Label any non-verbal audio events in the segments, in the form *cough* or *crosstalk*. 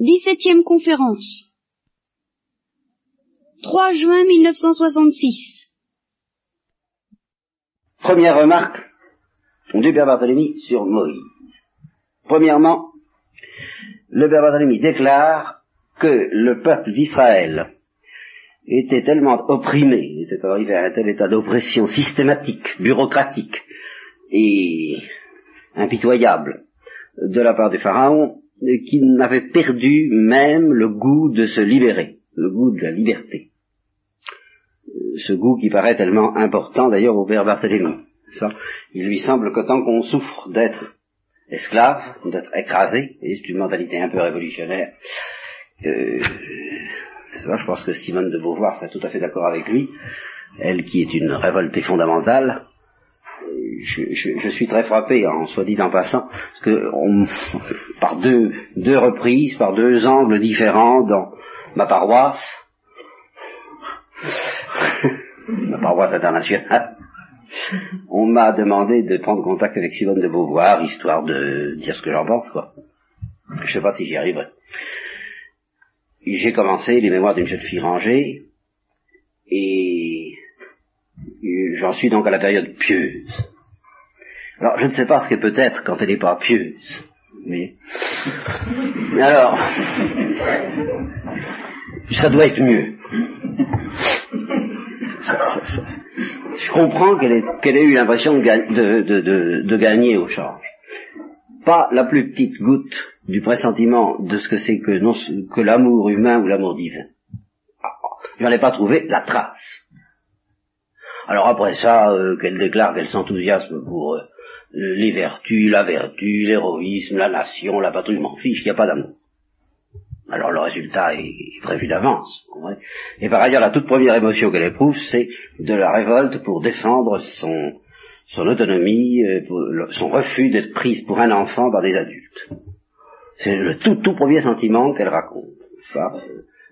Dix-septième conférence. 3 juin 1966. Première remarque du Père Barthélemy sur Moïse. Premièrement, le Père Barthélemy déclare que le peuple d'Israël était tellement opprimé, était arrivé à un tel état d'oppression systématique, bureaucratique et impitoyable de la part du Pharaon, qu'il n'avait perdu même le goût de se libérer, le goût de la liberté. Ce goût qui paraît tellement important d'ailleurs au Père Barthélemy. Il lui semble que tant qu'on souffre d'être esclave, d'être écrasé, et c'est une mentalité un peu révolutionnaire, euh, je pense que Simone de Beauvoir serait tout à fait d'accord avec lui, elle qui est une révoltée fondamentale, je, suis très frappé, en soit dit en passant, parce que par deux, deux reprises, par deux angles différents dans ma paroisse, *laughs* ma paroisse internationale, on m'a demandé de prendre contact avec Simone de Beauvoir, histoire de dire ce que j'en pense, quoi. Je sais pas si j'y arriverai. J'ai commencé les mémoires d'une jeune fille rangée, et j'en suis donc à la période pieuse. Alors, je ne sais pas ce qu'elle peut être quand elle n'est pas pieuse. Mais, alors, ça doit être mieux. je comprends qu'elle ait, eu l'impression de, gagner au change. Pas la plus petite goutte du pressentiment de ce que c'est que, que l'amour humain ou l'amour divin. J'en ai pas trouvé la trace. Alors après ça, euh, qu'elle déclare qu'elle s'enthousiasme pour euh, les vertus, la vertu, l'héroïsme, la nation, la patrie, je m'en fiche, il n'y a pas d'amour. Alors le résultat est prévu d'avance. Et par ailleurs, la toute première émotion qu'elle éprouve, c'est de la révolte pour défendre son, son autonomie, euh, son refus d'être prise pour un enfant par des adultes. C'est le tout, tout premier sentiment qu'elle raconte. Ça,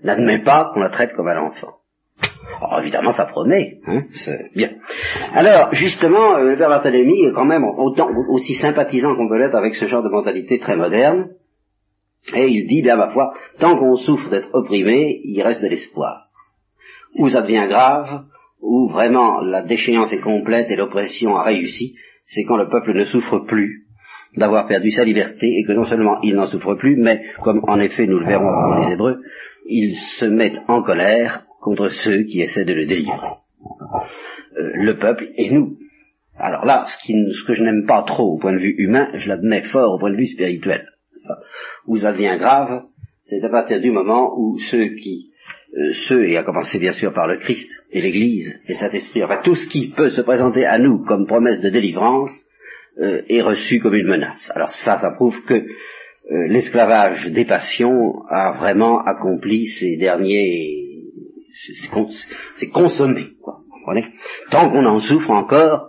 n'admet pas qu'on la traite comme un enfant. Alors évidemment, ça promet, hein, c'est bien. Alors, justement, euh, Père Barthélemy est quand même autant, aussi sympathisant qu'on peut l'être avec ce genre de mentalité très moderne, et il dit, bien ma foi, tant qu'on souffre d'être opprimé, il reste de l'espoir. Ou ça devient grave, ou vraiment la déchéance est complète et l'oppression a réussi, c'est quand le peuple ne souffre plus d'avoir perdu sa liberté, et que non seulement il n'en souffre plus, mais, comme en effet nous le verrons dans les Hébreux, il se met en colère contre ceux qui essaient de le délivrer. Euh, le peuple et nous. Alors là, ce, que je n'aime pas trop au point de vue humain, je l'admets fort au point de vue spirituel. Où ça devient grave, c'est à partir du moment où ceux qui, euh, ceux, et à commencer bien sûr par le Christ et l'Église et Saint-Esprit, enfin tout ce qui peut se présenter à nous comme promesse de délivrance, euh, est reçu comme une menace. Alors ça, ça prouve que l'esclavage des passions a vraiment accompli ces derniers c'est consommé. Tant qu'on en souffre encore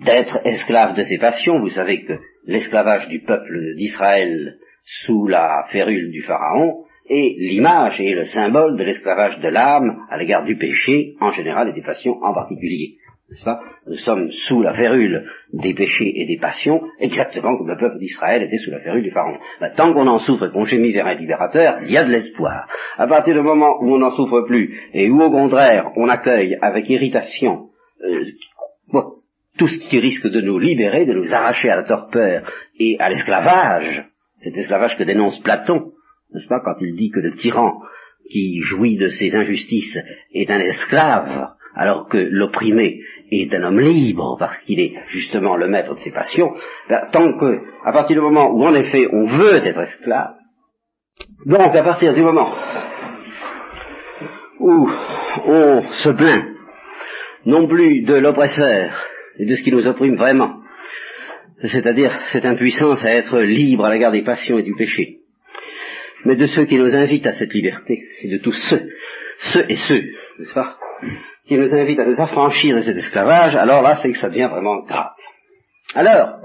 d'être esclave de ses passions, vous savez que l'esclavage du peuple d'Israël sous la férule du Pharaon est l'image et le symbole de l'esclavage de l'âme à l'égard du péché en général et des passions en particulier. Nous sommes sous la férule des péchés et des passions, exactement comme le peuple d'Israël était sous la férule du Pharaon. Ben, tant qu'on en souffre et qu'on gémit vers un libérateur, il y a de l'espoir. À partir du moment où on n'en souffre plus, et où au contraire on accueille avec irritation euh, tout ce qui risque de nous libérer, de nous arracher à la torpeur et à l'esclavage, cet esclavage que dénonce Platon, n'est-ce pas, quand il dit que le tyran qui jouit de ses injustices est un esclave, alors que l'opprimé est un homme libre parce qu'il est justement le maître de ses passions, ben, tant que, à partir du moment où en effet on veut être esclave, donc à partir du moment où on se plaint non plus de l'oppresseur et de ce qui nous opprime vraiment, c'est-à-dire cette impuissance à être libre à l'égard des passions et du péché, mais de ceux qui nous invitent à cette liberté, et de tous ceux, ceux et ceux, n'est-ce pas, qui nous invite à nous affranchir de cet esclavage, alors là, c'est que ça devient vraiment grave. Alors,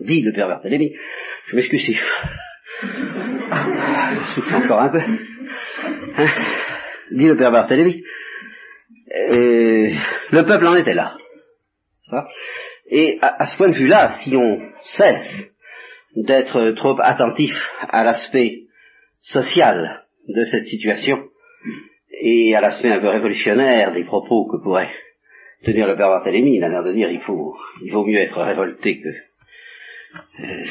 dit le père Barthélemy, je m'excuse si je *laughs* souffle encore un peu, hein, dit le père Barthélemy, et le peuple en était là. Et à ce point de vue-là, si on cesse d'être trop attentif à l'aspect social de cette situation et à l'aspect un peu révolutionnaire des propos que pourrait tenir le père Barthélemy, il a l'air de dire il faut, il vaut mieux être révolté que, euh,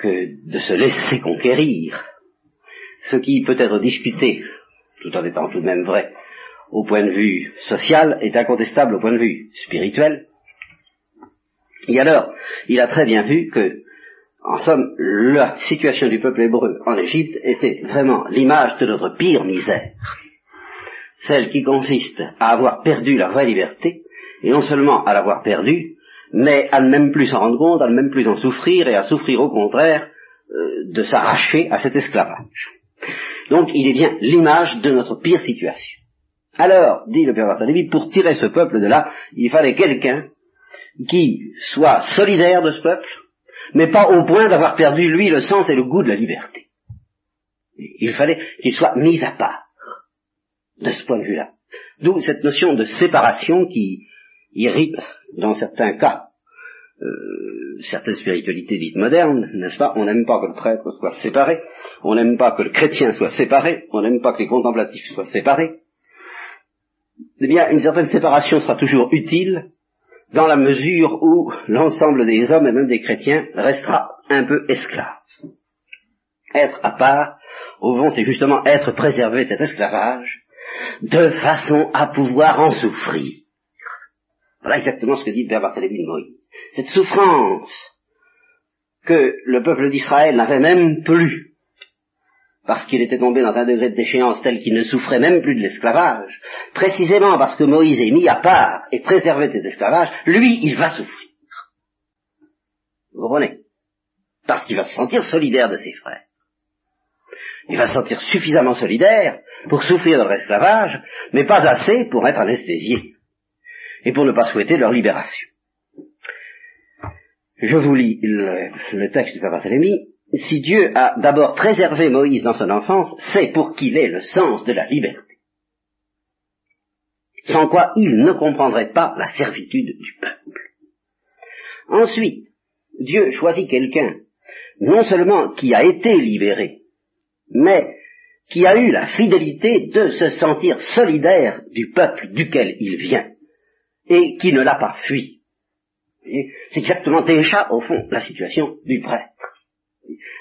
que de se laisser conquérir. Ce qui peut être discuté, tout en étant tout de même vrai, au point de vue social, est incontestable au point de vue spirituel. Et alors, il a très bien vu que, en somme, la situation du peuple hébreu en Égypte était vraiment l'image de notre pire misère celle qui consiste à avoir perdu la vraie liberté, et non seulement à l'avoir perdue, mais à ne même plus s'en rendre compte, à ne même plus en souffrir, et à souffrir au contraire euh, de s'arracher à cet esclavage. Donc il est bien l'image de notre pire situation. Alors, dit le Père Barthélemy, pour tirer ce peuple de là, il fallait quelqu'un qui soit solidaire de ce peuple, mais pas au point d'avoir perdu, lui, le sens et le goût de la liberté. Il fallait qu'il soit mis à part de ce point de vue-là. D'où cette notion de séparation qui irrite, dans certains cas, euh, certaines spiritualités dites modernes, n'est-ce pas? On n'aime pas que le prêtre soit séparé, on n'aime pas que le chrétien soit séparé, on n'aime pas que les contemplatifs soient séparés. Eh bien, une certaine séparation sera toujours utile dans la mesure où l'ensemble des hommes et même des chrétiens restera un peu esclave. Être à part, au fond, c'est justement être préservé de cet esclavage de façon à pouvoir en souffrir. Voilà exactement ce que dit Père Barthélemy de Moïse. Cette souffrance que le peuple d'Israël n'avait même plus, parce qu'il était tombé dans un degré de déchéance tel qu'il ne souffrait même plus de l'esclavage, précisément parce que Moïse est mis à part et préservé de esclavages, lui, il va souffrir. Vous comprenez? Parce qu'il va se sentir solidaire de ses frères. Il va se sentir suffisamment solidaire pour souffrir de leur esclavage, mais pas assez pour être anesthésié et pour ne pas souhaiter leur libération. Je vous lis le, texte du Père Barthélemy. Si Dieu a d'abord préservé Moïse dans son enfance, c'est pour qu'il ait le sens de la liberté. Sans quoi il ne comprendrait pas la servitude du peuple. Ensuite, Dieu choisit quelqu'un, non seulement qui a été libéré, mais qui a eu la fidélité de se sentir solidaire du peuple duquel il vient, et qui ne l'a pas fui. C'est exactement déjà, au fond, la situation du prêtre.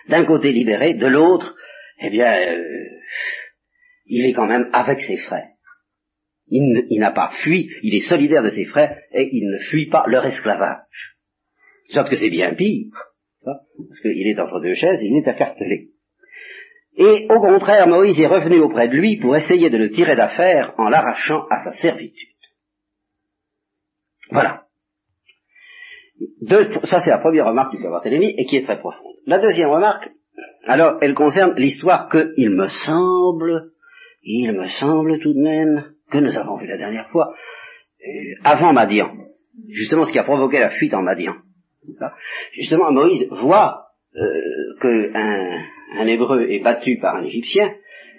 D'un côté libéré, de l'autre, eh bien, euh, il est quand même avec ses frères. Il, n'a pas fui, il est solidaire de ses frères, et il ne fuit pas leur esclavage. Sauf que c'est bien pire, parce qu'il est entre deux chaises et il est accartelé. Et au contraire, Moïse est revenu auprès de lui pour essayer de le tirer d'affaire en l'arrachant à sa servitude. Voilà. Ça c'est la première remarque du Barthélemy et qui est très profonde. La deuxième remarque, alors, elle concerne l'histoire que, il me semble, il me semble tout de même, que nous avons vu la dernière fois, euh, avant Madian. Justement, ce qui a provoqué la fuite en Madian. Justement, Moïse voit euh, qu'un un hébreu est battu par un égyptien,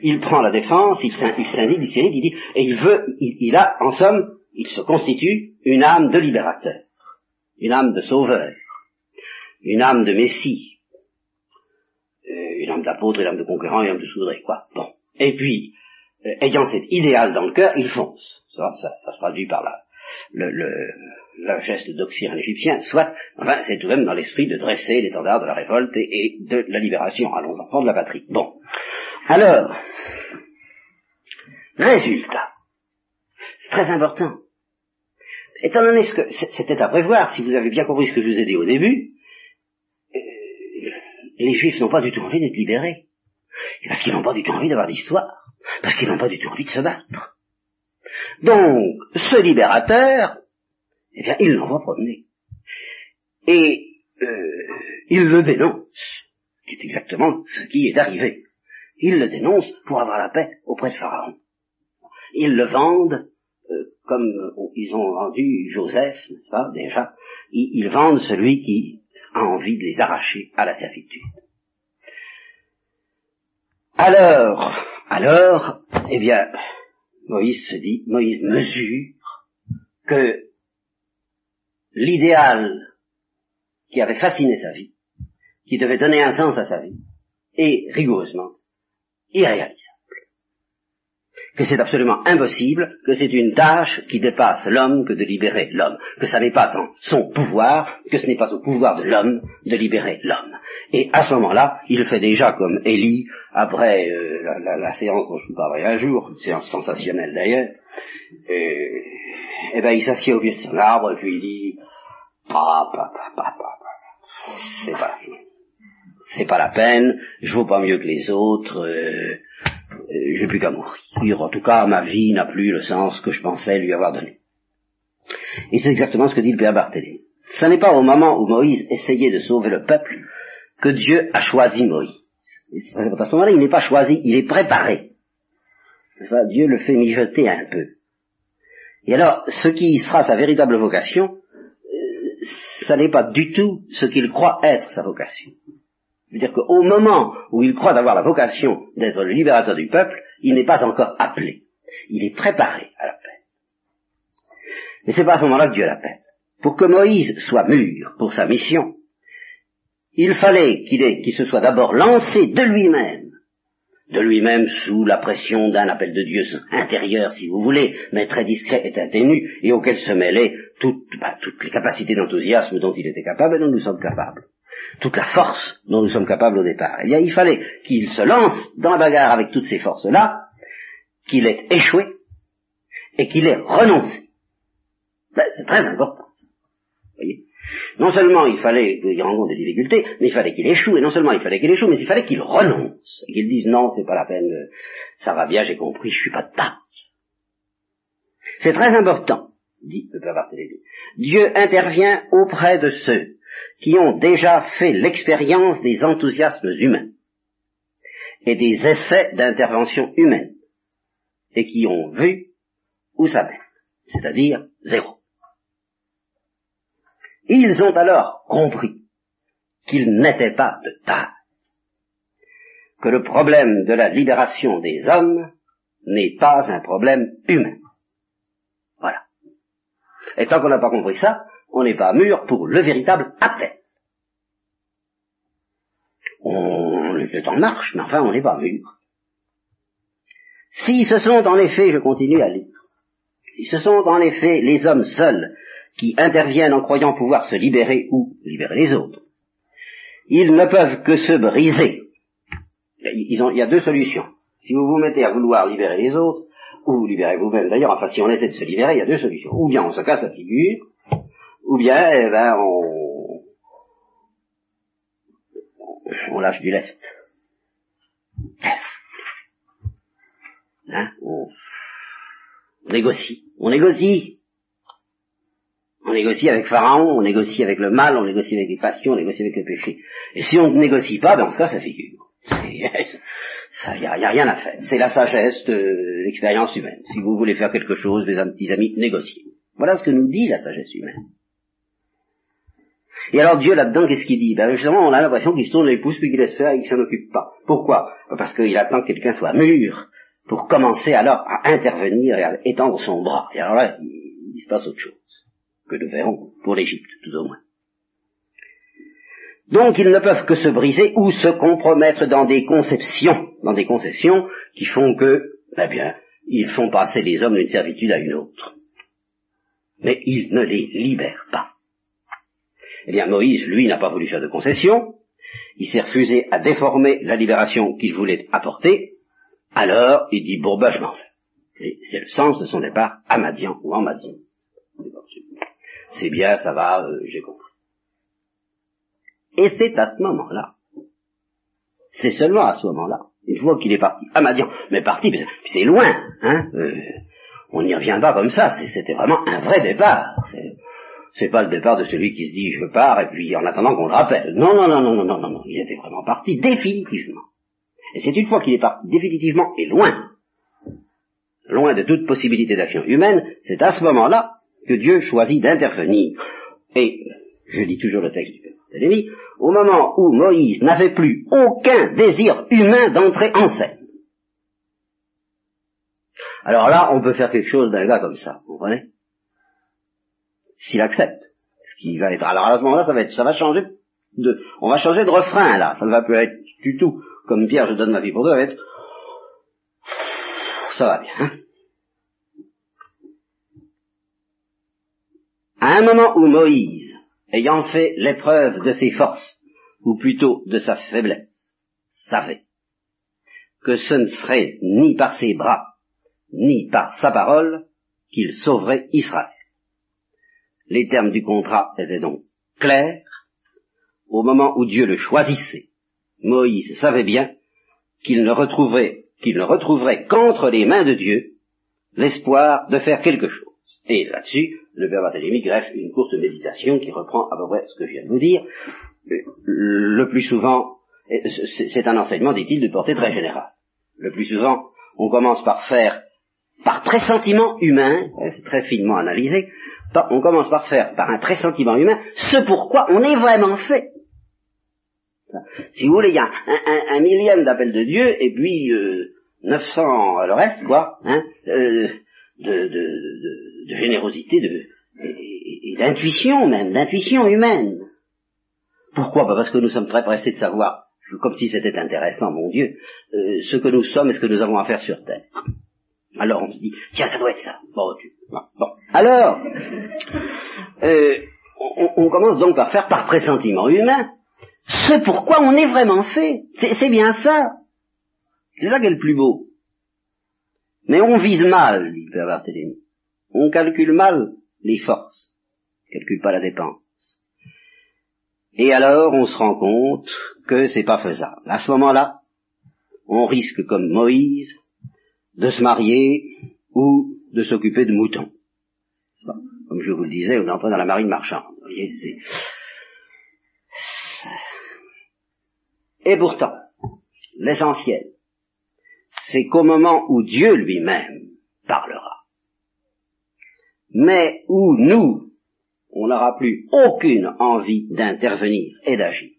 il prend la défense, il s'indique, il s'irrite, il dit, et il veut, il, a, en somme, il se constitue une âme de libérateur, une âme de sauveur, une âme de messie, euh, une âme d'apôtre, une âme de conquérant, une âme de soudré, quoi. Bon. Et puis, euh, ayant cet idéal dans le cœur, il fonce. Ça, ça, ça se traduit par là le, le, geste d'oxyre égyptien, soit, enfin, c'est tout de même dans l'esprit de dresser l'étendard de la révolte et, de la libération. Allons enfants de la patrie. Bon. Alors, résultat. C'est très important. Étant donné ce que c'était à prévoir, si vous avez bien compris ce que je vous ai dit au début, euh, les Juifs n'ont pas du tout envie d'être libérés. Parce qu'ils n'ont pas du tout envie d'avoir d'histoire. Parce qu'ils n'ont pas du tout envie de se battre. Donc, ce libérateur, eh bien, il l'envoie promener. Et euh, il le dénonce, qui est exactement ce qui est arrivé. Il le dénonce pour avoir la paix auprès de Pharaon. Ils le vendent euh, comme ils ont vendu Joseph, n'est-ce pas, déjà. Ils, vendent celui qui a envie de les arracher à la servitude. Alors, alors, eh bien, Moïse se dit, Moïse mesure que l'idéal qui avait fasciné sa vie, qui devait donner un sens à sa vie, est rigoureusement irréalisable. Que c'est absolument impossible, que c'est une tâche qui dépasse l'homme que de libérer l'homme, que ça n'est pas en son pouvoir, que ce n'est pas au pouvoir de l'homme de libérer l'homme. Et à ce moment-là, il fait déjà comme Élie, après euh, la, séance dont je vous parlerai un jour, une séance sensationnelle d'ailleurs, et, et ben il s'assied au pied de son arbre et puis il dit, c'est pas c'est pas la peine, je vaux pas mieux que les autres, euh, euh, j'ai plus qu'à mourir. En tout cas, ma vie n'a plus le sens que je pensais lui avoir donné. Et c'est exactement ce que dit le Père Barthélemy. Ce n'est pas au moment où Moïse essayait de sauver le peuple que Dieu a choisi Moïse. À ce moment-là, il n'est pas choisi, il est préparé. Dieu le fait mijoter un peu. Et alors, ce qui sera sa véritable vocation, ça n'est pas du tout ce qu'il croit être sa vocation. C'est-à-dire qu'au moment où il croit avoir la vocation d'être le libérateur du peuple, il n'est pas encore appelé. Il est préparé à l'appel. Mais c'est pas à ce moment-là que Dieu l'appelle. Pour que Moïse soit mûr pour sa mission, il fallait qu'il se soit d'abord lancé de lui-même de lui-même sous la pression d'un appel de Dieu intérieur, si vous voulez, mais très discret et atténu, et auquel se mêlaient toutes, bah, toutes les capacités d'enthousiasme dont il était capable et dont nous sommes capables. Toute la force dont nous sommes capables au départ. Eh bien, il fallait qu'il se lance dans la bagarre avec toutes ces forces-là, qu'il ait échoué, et qu'il ait renoncé. Ben, c'est très important. Vous voyez? Non seulement il fallait qu'il rencontre des difficultés, mais il fallait qu'il échoue, et non seulement il fallait qu'il échoue, mais il fallait qu'il renonce, et qu'il dise non, c'est pas la peine, ça va bien, j'ai compris, je suis pas de taille. C'est très important, dit le père Barthélémy. Dieu intervient auprès de ceux qui ont déjà fait l'expérience des enthousiasmes humains et des essais d'intervention humaine, et qui ont vu où ça mène, c'est-à-dire zéro. Ils ont alors compris qu'ils n'étaient pas de taille, que le problème de la libération des hommes n'est pas un problème humain. Voilà. Et tant qu'on n'a pas compris ça, on n'est pas mûr pour le véritable appel. On est en marche, mais enfin on n'est pas mûr. Si ce sont en effet, je continue à lire, si ce sont en effet les hommes seuls qui interviennent en croyant pouvoir se libérer ou libérer les autres, ils ne peuvent que se briser. il y a deux solutions. Si vous vous mettez à vouloir libérer les autres, ou vous libérez vous-même, d'ailleurs, enfin, si on essaie de se libérer, il y a deux solutions. Ou bien on se casse la figure, ou bien, eh ben, on, on lâche du lest. Hein on négocie. On négocie. On négocie avec Pharaon, on négocie avec le mal, on négocie avec les passions, on négocie avec les péchés. Et si on ne négocie pas, ben, dans ce cas, ça figure. Il n'y a, rien à faire. C'est la sagesse de l'expérience humaine. Si vous voulez faire quelque chose, mes amis, négociez. Voilà ce que nous dit la sagesse humaine. Et alors Dieu là-dedans, qu'est-ce qu'il dit? Ben justement, on a l'impression qu'il se tourne les pouces puis qu'il laisse faire et qu'il s'en occupe pas. Pourquoi? Ben, Parce qu'il attend que quelqu'un soit mûr pour commencer alors à intervenir et à étendre son bras. Et alors là, il se passe autre chose que nous verrons pour l'Égypte, tout au moins. Donc ils ne peuvent que se briser ou se compromettre dans des conceptions, dans des conceptions qui font que, eh bien, ils font passer les hommes d'une servitude à une autre. Mais ils ne les libèrent pas. Eh bien, Moïse, lui, n'a pas voulu faire de concessions, il s'est refusé à déformer la libération qu'il voulait apporter, alors il dit, bon ben je m'en c'est le sens de son départ à ou en Madian c'est bien, ça va, euh, j'ai compris. Et c'est à ce moment-là, c'est seulement à ce moment-là, une fois qu'il est parti, Madian, mais parti, c'est loin, hein, euh, on n'y revient pas comme ça, c'était vraiment un vrai départ. C'est pas le départ de celui qui se dit je pars et puis en attendant qu'on le rappelle. Non, non, non, non, non, non, non, non, il était vraiment parti définitivement. Et c'est une fois qu'il est parti définitivement et loin, loin de toute possibilité d'action humaine, c'est à ce moment-là que Dieu choisit d'intervenir. Et, je dis toujours le texte du Père au moment où Moïse n'avait plus aucun désir humain d'entrer en scène. Alors là, on peut faire quelque chose d'un gars comme ça, vous comprenez? S'il accepte. Ce qui va être, alors à ce moment-là, ça va être, ça va changer de, on va changer de refrain là, ça ne va plus être du tout comme Pierre, je donne ma vie pour toi, va être ça va bien. Hein à un moment où Moïse, ayant fait l'épreuve de ses forces, ou plutôt de sa faiblesse, savait que ce ne serait ni par ses bras, ni par sa parole qu'il sauverait Israël. Les termes du contrat étaient donc clairs. Au moment où Dieu le choisissait, Moïse savait bien qu'il ne retrouverait, qu'il ne retrouverait qu'entre les mains de Dieu l'espoir de faire quelque chose. Et là-dessus, le père Barthélemy greffe une courte méditation qui reprend à peu près ce que je viens de vous dire. Le plus souvent, c'est un enseignement, dit-il, de portée très générale. Le plus souvent, on commence par faire, par pressentiment humain, c'est très finement analysé, on commence par faire, par un pressentiment humain, ce pourquoi on est vraiment fait. Si vous voulez, il y a un, millième d'appel de Dieu, et puis euh, 900 le reste, quoi, hein, euh, de, de, de, générosité de, et, d'intuition même, d'intuition humaine. Pourquoi? Bah, Parce que nous sommes très pressés de savoir, comme si c'était intéressant, mon Dieu, euh, ce que nous sommes et ce que nous avons à faire sur Terre. Alors on se dit, tiens, ça doit être ça. Bon. Alors, euh, on, commence donc par faire par pressentiment humain ce pourquoi on est vraiment fait. C'est bien ça. C'est ça qui est le plus beau. Mais on vise mal, dit Père. On calcule mal les forces. On calcule pas la dépense. Et alors on se rend compte que c'est pas faisable. À ce moment-là, on risque, comme Moïse, de se marier ou de s'occuper de moutons. comme je vous le disais, on entre dans la marine marchande. Et pourtant, l'essentiel, c'est qu'au moment où Dieu lui-même parlera, mais où nous, on n'aura plus aucune envie d'intervenir et d'agir,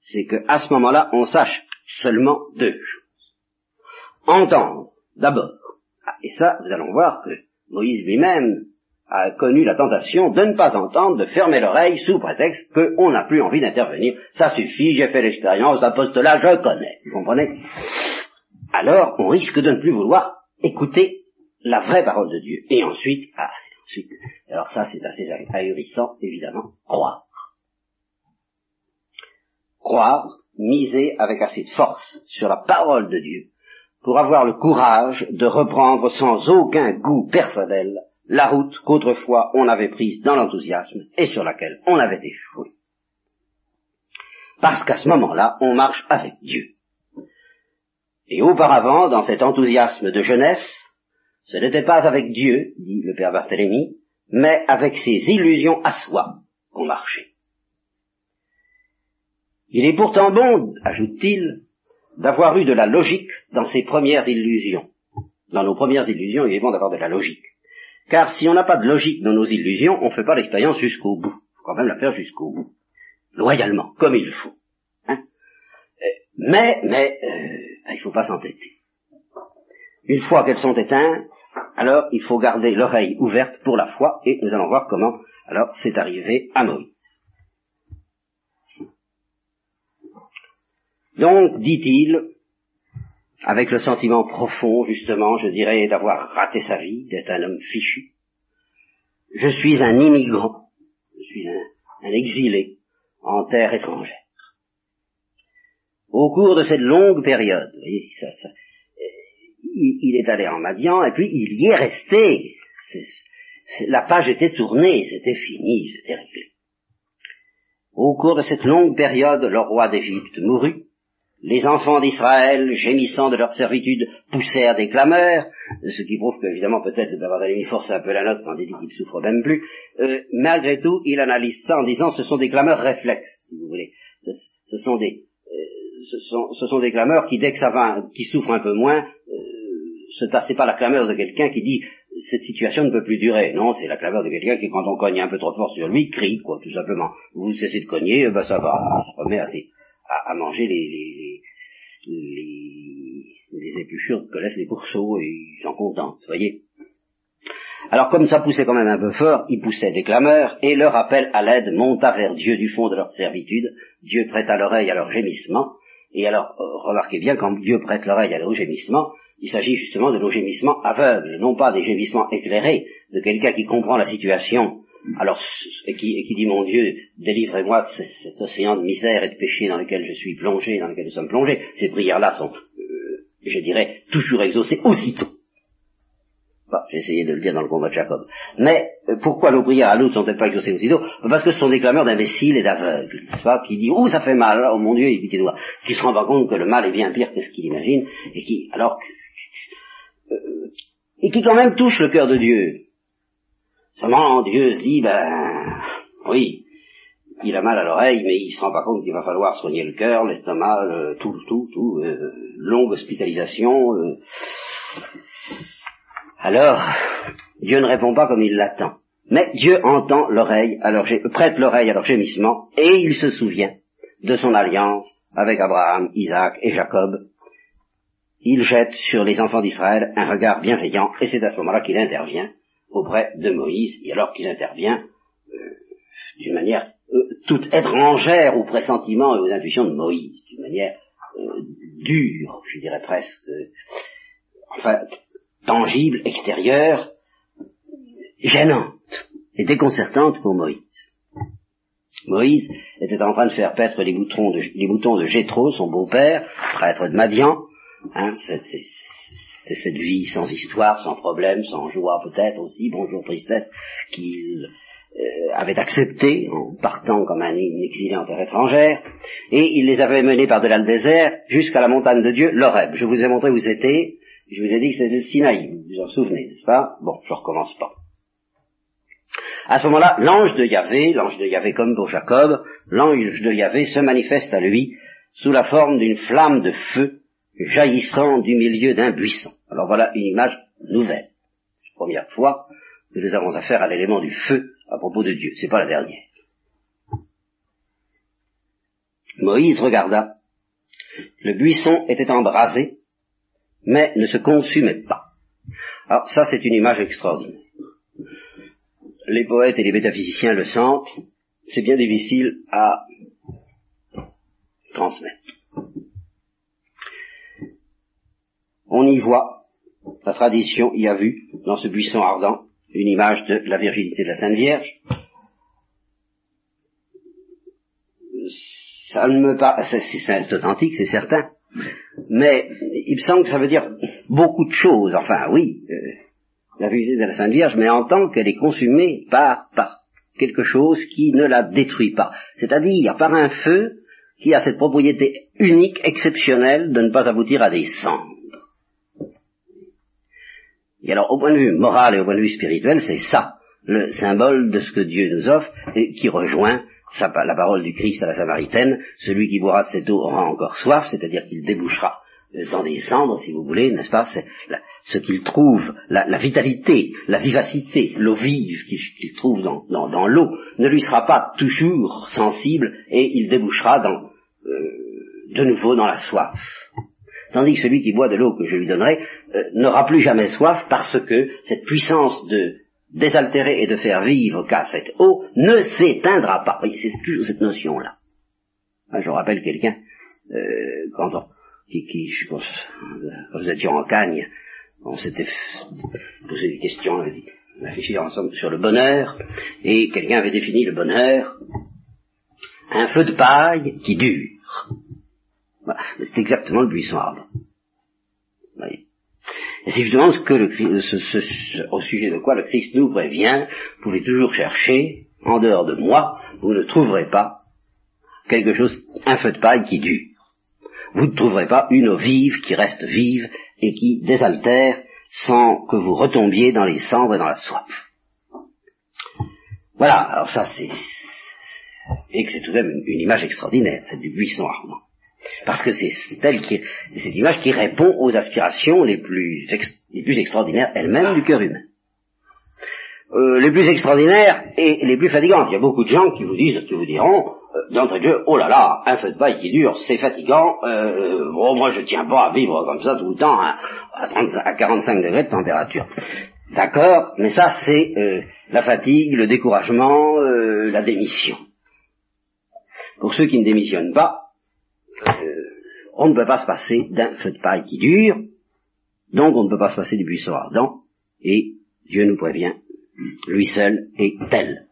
c'est qu'à ce moment-là, on sache seulement deux choses. Entendre, d'abord, ah, et ça, nous allons voir que Moïse lui-même a connu la tentation de ne pas entendre, de fermer l'oreille sous prétexte qu'on n'a plus envie d'intervenir. Ça suffit, j'ai fait l'expérience, l'apostolat, je connais. Vous comprenez? Alors, on risque de ne plus vouloir écouter la vraie parole de Dieu. Et ensuite, ah, ensuite, alors ça c'est assez ahurissant, évidemment, croire. Croire, miser avec assez de force sur la parole de Dieu, pour avoir le courage de reprendre sans aucun goût personnel la route qu'autrefois on avait prise dans l'enthousiasme et sur laquelle on avait échoué. Parce qu'à ce moment-là, on marche avec Dieu. Et auparavant, dans cet enthousiasme de jeunesse, ce n'était pas avec Dieu, dit le père Barthélemy, mais avec ses illusions à soi qu'on marchait. Il est pourtant bon, ajoute-t-il, d'avoir eu de la logique dans ses premières illusions. Dans nos premières illusions, il est bon d'avoir de la logique. Car si on n'a pas de logique dans nos illusions, on ne fait pas l'expérience jusqu'au bout. Il faut quand même la faire jusqu'au bout. Loyalement, comme il faut. Hein euh, mais, mais, euh, il ne faut pas s'entêter. Une fois qu'elles sont éteintes, alors il faut garder l'oreille ouverte pour la foi, et nous allons voir comment, alors, c'est arrivé à Moïse. Donc, dit-il, avec le sentiment profond, justement, je dirais, d'avoir raté sa vie, d'être un homme fichu. Je suis un immigrant, je suis un, exilé en terre étrangère. Au cours de cette longue période, vous voyez, il, il, est allé en Madian et puis il y est resté. la page était tournée, c'était fini, c'était réglé. Au cours de cette longue période, le roi d'Égypte mourut, les enfants d'Israël, gémissant de leur servitude, poussèrent des clameurs, ce qui prouve qu'évidemment peut-être d'avoir forcé un peu la note quand il dit qu'il ne souffre même plus. Euh, malgré tout, il analyse ça en disant ce sont des clameurs réflexes, si vous voulez. Ce, sont des euh, ce, sont, ce, sont, des clameurs qui, dès que ça va, qui souffrent un peu moins, euh, c'est pas la clameur de quelqu'un qui dit cette situation ne peut plus durer. Non, c'est la clameur de quelqu'un qui, quand on cogne un peu trop fort sur lui, crie, quoi, tout simplement. Vous cessez de cogner, ben ça va, on se remet assez à, manger les, les, les, les, épluchures que laissent les pourceaux et ils sont contents, vous voyez. Alors comme ça poussait quand même un peu fort, ils poussaient des clameurs, et leur appel à l'aide monta vers Dieu du fond de leur servitude. Dieu prêta l'oreille à leur gémissement, Et alors, euh, remarquez bien, quand Dieu prête l'oreille à nos gémissements, il s'agit justement de nos gémissements aveugles, non pas des gémissements éclairés, de quelqu'un qui comprend la situation, alors, et qui, dit, mon Dieu, délivrez-moi de cet océan de misère et de péché dans lequel je suis plongé, dans lequel nous sommes plongés. Ces prières-là sont, euh, je dirais, toujours exaucées aussitôt. j'ai essayé de le dire dans le combat de Jacob. Mais euh, pourquoi nos prières à l'autre sont-elles pas exaucées aussitôt? Parce que ce sont des clameurs d'imbéciles et d'aveugles, n'est-ce pas Qui disent, oh, ça fait mal, oh mon Dieu, et qui, qui se rend pas compte que le mal est bien pire que ce qu'il imagine, et qui, alors euh, et qui quand même touche le cœur de Dieu. Seulement, Dieu se dit, ben, oui, il a mal à l'oreille, mais il se rend pas compte qu'il va falloir soigner le cœur, l'estomac, tout, tout, tout, euh, longue hospitalisation. Euh. Alors, Dieu ne répond pas comme il l'attend. Mais Dieu entend l'oreille, alors prête l'oreille à leur gémissement, et il se souvient de son alliance avec Abraham, Isaac et Jacob, il jette sur les enfants d'Israël un regard bienveillant, et c'est à ce moment-là qu'il intervient auprès de Moïse, et alors qu'il intervient euh, d'une manière euh, toute étrangère aux pressentiments et aux intuitions de Moïse, d'une manière euh, dure, je dirais presque, enfin, tangible, extérieure, gênante et déconcertante pour Moïse. Moïse était en train de faire paître les boutons de, les son beau-père, prêtre de Madian, Hein, C'était cette vie sans histoire, sans problème, sans joie peut-être aussi, bonjour tristesse, qu'il euh, avait accepté en partant comme un, exilé en terre étrangère, et il les avait menés par-delà le désert jusqu'à la montagne de Dieu, l'Oreb. Je vous ai montré où c'était, je vous ai dit que c'était le Sinaï, vous vous en souvenez, n'est-ce pas? Bon, je recommence pas. À ce moment-là, l'ange de Yahvé, l'ange de Yahvé comme pour Jacob, l'ange de Yahvé se manifeste à lui sous la forme d'une flamme de feu jaillissant du milieu d'un buisson. Alors voilà une image nouvelle. C'est la première fois que nous avons affaire à l'élément du feu à propos de Dieu. C'est pas la dernière. Moïse regarda. Le buisson était embrasé, mais ne se consumait pas. Alors ça, c'est une image extraordinaire. Les poètes et les métaphysiciens le sentent. C'est bien difficile à transmettre. on y voit, la tradition y a vu, dans ce buisson ardent, une image de la virginité de la Sainte Vierge. Ça ne me pas, c'est authentique, c'est certain, mais il me semble que ça veut dire beaucoup de choses. Enfin, oui, euh, la virginité de la Sainte Vierge, mais en tant qu'elle est consumée par, par quelque chose qui ne la détruit pas, c'est-à-dire par un feu qui a cette propriété unique, exceptionnelle, de ne pas aboutir à des cendres. Et alors, au point de vue moral et au point de vue spirituel, c'est ça, le symbole de ce que Dieu nous offre, et qui rejoint la parole du Christ à la Samaritaine, celui qui boira de cette eau aura encore soif, c'est-à-dire qu'il débouchera dans des cendres, si vous voulez, n'est-ce pas? Ce qu'il trouve, la, vitalité, la vivacité, l'eau vive qu'il trouve dans, l'eau, ne lui sera pas toujours sensible et il débouchera euh, de nouveau dans la soif tandis que celui qui boit de l'eau que je lui donnerai euh, n'aura plus jamais soif parce que cette puissance de désaltérer et de faire vivre qu'à cette eau ne s'éteindra pas. C'est toujours cette notion-là. je rappelle quelqu'un, euh, quand, on, qui, qui, je pense, quand nous en Cagne, on s'était posé des questions, on avait réfléchi ensemble sur le bonheur, et quelqu'un avait défini le bonheur, un feu de paille qui dure. C'est exactement le buisson arbre. Et c'est justement ce que le au sujet de quoi le Christ nous prévient, vous pouvez toujours chercher, en dehors de moi, vous ne trouverez pas quelque chose, un feu de paille qui dure. Vous ne trouverez pas une eau vive qui reste vive et qui désaltère sans que vous retombiez dans les cendres et dans la soif. Voilà, alors ça c'est... Et que c'est tout de même une image extraordinaire, celle du buisson ardent. Parce que c'est cette image qui répond aux aspirations les plus, les plus extraordinaires elles-mêmes du cœur humain. Euh, les plus extraordinaires et les plus fatigantes. Il y a beaucoup de gens qui vous disent, qui vous diront, euh, d'entrée de jeu, oh là là, un feu de paille qui dure, c'est fatigant, euh, bon, moi je tiens pas à vivre comme ça tout le temps, hein, à, 30, à 45 degrés de température. D'accord, mais ça c'est euh, la fatigue, le découragement, la démission. Pour ceux qui ne démissionnent pas, on ne peut pas se passer d'un feu de paille qui dure, donc on ne peut pas se passer du buisson ardent, et Dieu nous prévient, lui seul est tel.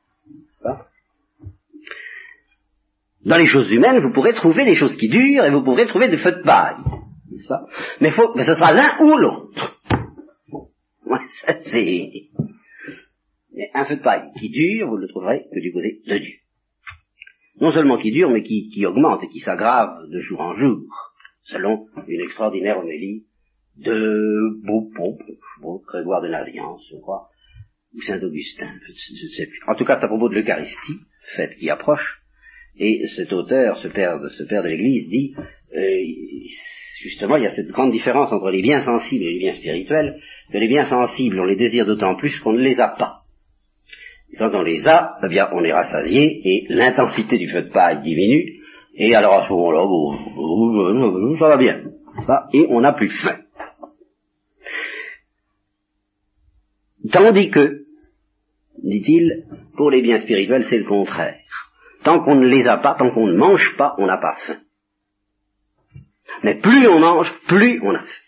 Dans les choses humaines, vous pourrez trouver des choses qui durent et vous pourrez trouver des feux de paille. Mais, faut, mais ce sera l'un ou l'autre. *laughs* c'est... Un feu de paille qui dure, vous ne le trouverez que du côté de Dieu. Non seulement qui dure, mais qui, qui augmente et qui s'aggrave de jour en jour, selon une extraordinaire homélie de Beau Grégoire de Naziance, je crois, ou Saint-Augustin, je ne sais plus. En tout cas, à propos de l'Eucharistie, fête qui approche, et cet auteur, ce père, ce père de l'Église, dit, euh, justement, il y a cette grande différence entre les biens sensibles et les biens spirituels, que les biens sensibles, on les désire d'autant plus qu'on ne les a pas. Quand on les a, eh bien, on est rassasié, et l'intensité du feu de paille diminue, et alors à ce moment-là, ça va bien, et on n'a plus faim. Tandis que, dit-il, pour les biens spirituels, c'est le contraire. Tant qu'on ne les a pas, tant qu'on ne mange pas, on n'a pas faim. Mais plus on mange, plus on a faim.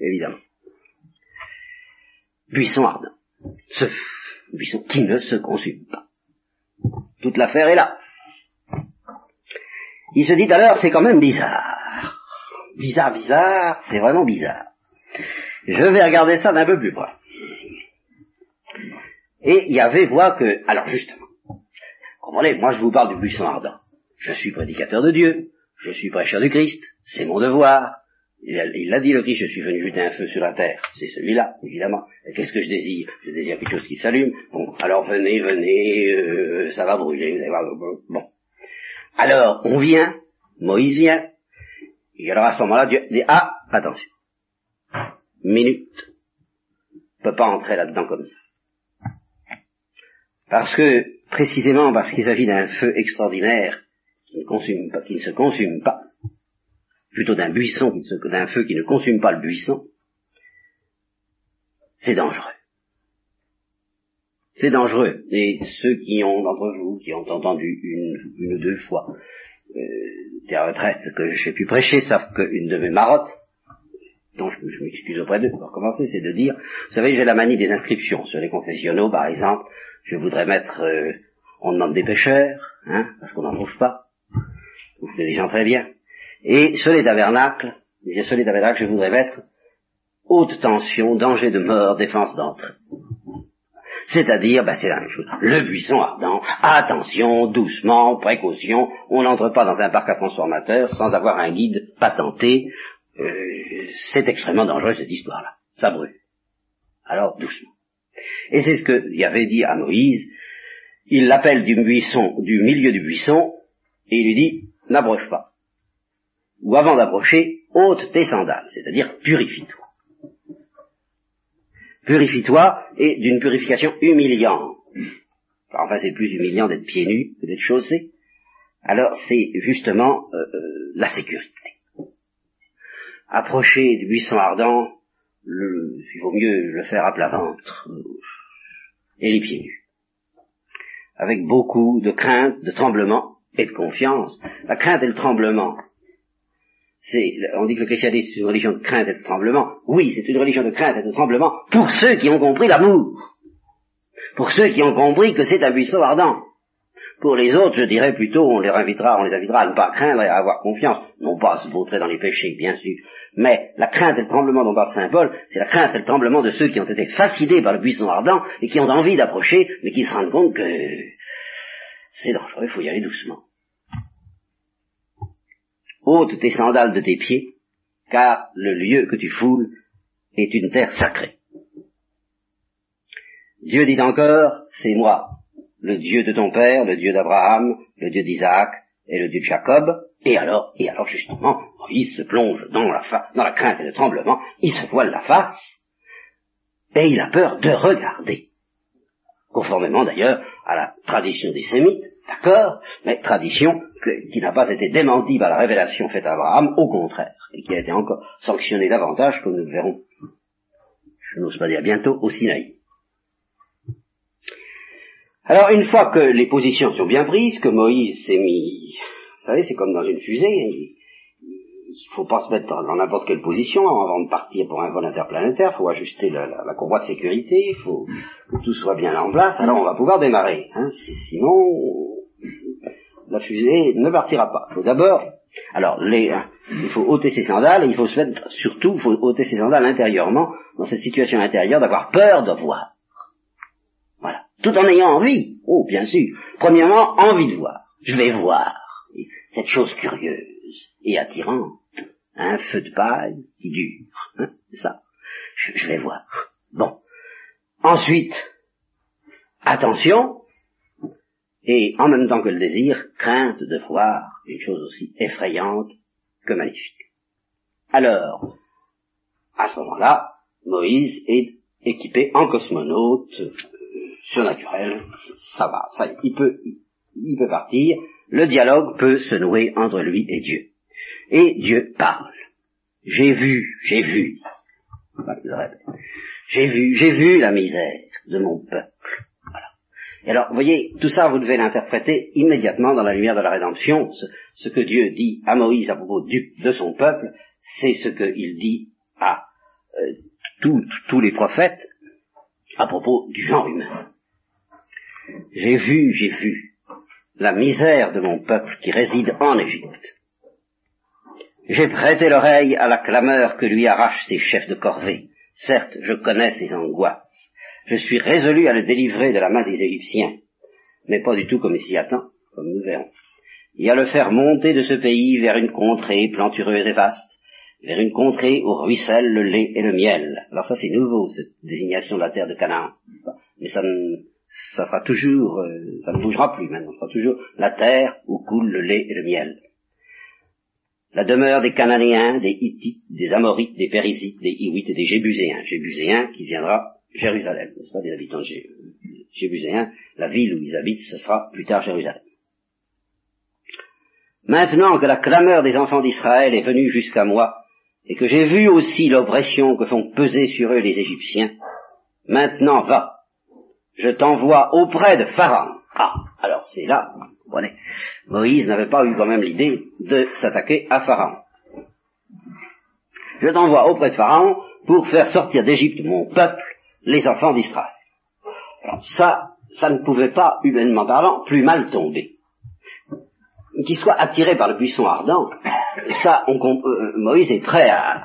Évidemment. Buisson ardent. Ce buisson qui ne se consume pas. Toute l'affaire est là. Il se dit alors, c'est quand même bizarre. Bizarre, bizarre, c'est vraiment bizarre. Je vais regarder ça d'un peu plus près. Et il y avait voix que, alors justement, comprenez, moi je vous parle du buisson ardent. Je suis prédicateur de Dieu, je suis prêcheur du Christ, c'est mon devoir. Il l'a dit le je suis venu jeter un feu sur la terre. C'est celui-là, évidemment. Qu'est-ce que je désire? Je désire quelque chose qui s'allume. Bon, alors venez, venez, euh, ça va brûler. Bon. Alors, on vient, Moïse vient, et alors à ce moment-là, Dieu dit, ah, attention minute ne peut pas entrer là-dedans comme ça. Parce que, précisément parce qu'il s'agit d'un feu extraordinaire qui ne, consume pas, qui ne se consume pas, plutôt d'un buisson, d'un feu qui ne consume pas le buisson, c'est dangereux. C'est dangereux. Et ceux qui ont d'entre vous, qui ont entendu une, ou deux fois euh, des retraites que j'ai pu prêcher, savent qu'une de mes marottes, dont je, m'excuse auprès d'eux pour commencer, c'est de dire, vous savez, j'ai la manie des inscriptions sur les confessionnaux, par exemple, je voudrais mettre, euh, on demande des pêcheurs, hein, parce qu'on n'en trouve pas, vous faites des gens très bien, et sur les tabernacles, sur les tabernacles, je voudrais mettre haute tension, danger de mort, défense d'entrée. C'est-à-dire, ben, c'est la même chose. Le buisson ardent, attention, doucement, précaution, on n'entre pas dans un parc à transformateurs sans avoir un guide patenté euh, c'est extrêmement dangereux cette histoire-là. Ça brûle. Alors doucement. Et c'est ce qu'il avait dit à Moïse. Il l'appelle du buisson, du milieu du buisson, et il lui dit, n'abroche pas. Ou avant d'abrocher, ôte tes sandales, c'est-à-dire purifie-toi. Purifie-toi, et d'une purification humiliante. Enfin, c'est plus humiliant d'être pieds nus que d'être chaussé. Alors, c'est justement euh, euh, la sécurité approcher du buisson ardent, le, il vaut mieux le faire à plat ventre et les pieds nus. Avec beaucoup de crainte, de tremblement et de confiance. La crainte et le tremblement, on dit que le christianisme est une religion de crainte et de tremblement. Oui, c'est une religion de crainte et de tremblement pour ceux qui ont compris l'amour. Pour ceux qui ont compris que c'est un buisson ardent. Pour les autres, je dirais plutôt, on les invitera, on les invitera à ne pas craindre et à avoir confiance, non pas à se vautrer dans les péchés, bien sûr, mais la crainte et le tremblement dont parle Saint Paul, c'est la crainte et le tremblement de ceux qui ont été fascinés par le buisson ardent et qui ont envie d'approcher, mais qui se rendent compte que c'est dangereux, il faut y aller doucement. Ôte tes sandales de tes pieds, car le lieu que tu foules est une terre sacrée. Dieu dit encore, c'est moi, le Dieu de ton père, le Dieu d'Abraham, le Dieu d'Isaac et le Dieu de Jacob. Et alors, et alors justement, il se plonge dans la, dans la crainte et le tremblement, il se voile la face, et il a peur de regarder. Conformément d'ailleurs à la tradition des Sémites, d'accord, mais tradition qui n'a pas été démentie par la révélation faite à Abraham, au contraire, et qui a été encore sanctionnée davantage, comme nous le verrons, je n'ose pas dire bientôt, au Sinaï. Alors, une fois que les positions sont bien prises, que Moïse s'est mis savez, c'est comme dans une fusée. Il faut pas se mettre dans n'importe quelle position avant de partir pour un vol interplanétaire. Il faut ajuster la, la, courroie de sécurité. Il faut que tout soit bien en place. Alors on va pouvoir démarrer. Hein. Sinon, la fusée ne partira pas. Il faut d'abord alors, hein, il faut ôter ses sandales, et il faut se surtout, ôter ses sandales intérieurement, dans cette situation intérieure, d'avoir peur de voir. Voilà. Tout en ayant envie. Oh, bien sûr. Premièrement, envie de voir. Je vais voir. Cette chose curieuse et attirante. Un feu de paille qui dure. Hein, ça. je vais voir. Bon. Ensuite, attention, et en même temps que le désir, crainte de voir une chose aussi effrayante que magnifique. Alors, à ce moment-là, Moïse est équipé en cosmonaute euh, surnaturel, ça va, ça, il peut, il peut partir, le dialogue peut se nouer entre lui et Dieu. Et Dieu parle. J'ai vu, j'ai vu, j'ai vu, j'ai vu la misère de mon peuple alors, vous voyez, tout ça, vous devez l'interpréter immédiatement dans la lumière de la rédemption. Ce, que Dieu dit à Moïse à propos de son peuple, c'est ce qu'il dit à euh, tous les prophètes à propos du genre humain. J'ai vu, j'ai vu la misère de mon peuple qui réside en Égypte. J'ai prêté l'oreille à la clameur que lui arrachent ses chefs de corvée. Certes, je connais ses angoisses je suis résolu à le délivrer de la main des Égyptiens, mais pas du tout comme il s'y attend, comme nous verrons, et à le faire monter de ce pays vers une contrée plantureuse et vaste, vers une contrée où ruisselle le lait et le miel. Alors ça c'est nouveau, cette désignation de la terre de Canaan. Mais ça, ne, ça sera toujours, euh, ça ne bougera plus maintenant, ça sera toujours la terre où coule le lait et le miel. La demeure des Cananéens, des Hittites, des Amorites, des Périsites, des Iwites et des Jébuséens. Jébuséens qui viendra Jérusalem, n'est-ce pas, des habitants Jébuséens, la ville où ils habitent, ce sera plus tard Jérusalem. Maintenant que la clameur des enfants d'Israël est venue jusqu'à moi, et que j'ai vu aussi l'oppression que font peser sur eux les Égyptiens, maintenant va, je t'envoie auprès de Pharaon. Ah, alors c'est là, vous comprenez, Moïse n'avait pas eu quand même l'idée de s'attaquer à Pharaon. Je t'envoie auprès de Pharaon pour faire sortir d'Égypte mon peuple les enfants d'Israël. Alors ça, ça ne pouvait pas, humainement parlant, plus mal tomber. Qu'il soit attiré par le buisson ardent, ça, on, euh, Moïse est prêt à,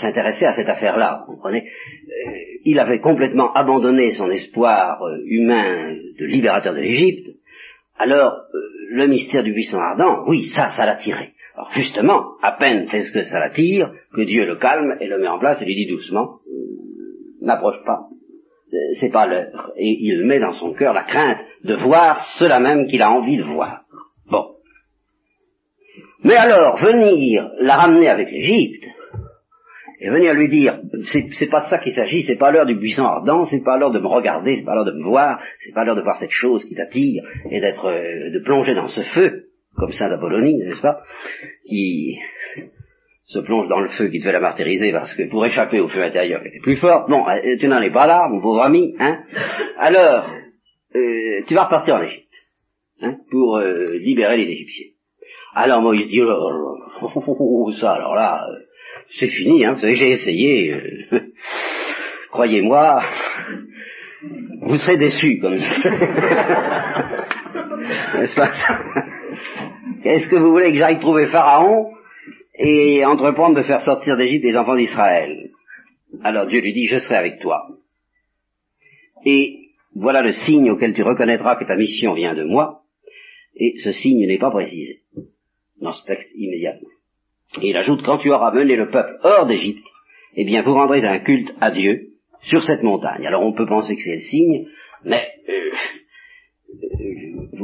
s'intéresser à cette affaire-là, vous comprenez euh, Il avait complètement abandonné son espoir euh, humain de libérateur de l'Égypte, alors le mystère du buisson ardent, oui, ça, ça l'attirait. Alors justement, à peine fait ce que ça l'attire, que Dieu le calme et le met en place et lui dit doucement, n'approche pas, c'est pas l'heure. Et il met dans son cœur la crainte de voir cela même qu'il a envie de voir. Bon. Mais alors, venir la ramener avec l'Égypte, et venir lui dire, c'est pas de ça qu'il s'agit, c'est pas l'heure du buisson ardent, c'est pas l'heure de me regarder, c'est pas l'heure de me voir, c'est pas l'heure de voir cette chose qui t'attire, et d'être, euh, de plonger dans ce feu, comme Saint Apollonie, n'est-ce pas, qui, se plonge dans le feu qui devait la martyriser parce que pour échapper au feu intérieur, elle était plus forte. Bon, euh, tu n'en es pas là, mon pauvre ami, hein. Alors, euh, tu vas repartir en Égypte, hein, pour euh, libérer les Égyptiens. Alors Moïse dit, oh, oh, oh, ça, alors là, c'est fini, hein, vous savez, j'ai essayé, *laughs* croyez-moi, vous serez déçus, comme *laughs* N'est-ce pas Est-ce que vous voulez que j'aille trouver Pharaon? Et entreprendre de faire sortir d'Égypte les enfants d'Israël. Alors Dieu lui dit, je serai avec toi. Et voilà le signe auquel tu reconnaîtras que ta mission vient de moi, et ce signe n'est pas précisé dans ce texte immédiatement. Et il ajoute, quand tu auras mené le peuple hors d'Égypte, eh bien vous rendrez un culte à Dieu sur cette montagne. Alors on peut penser que c'est le signe, mais euh,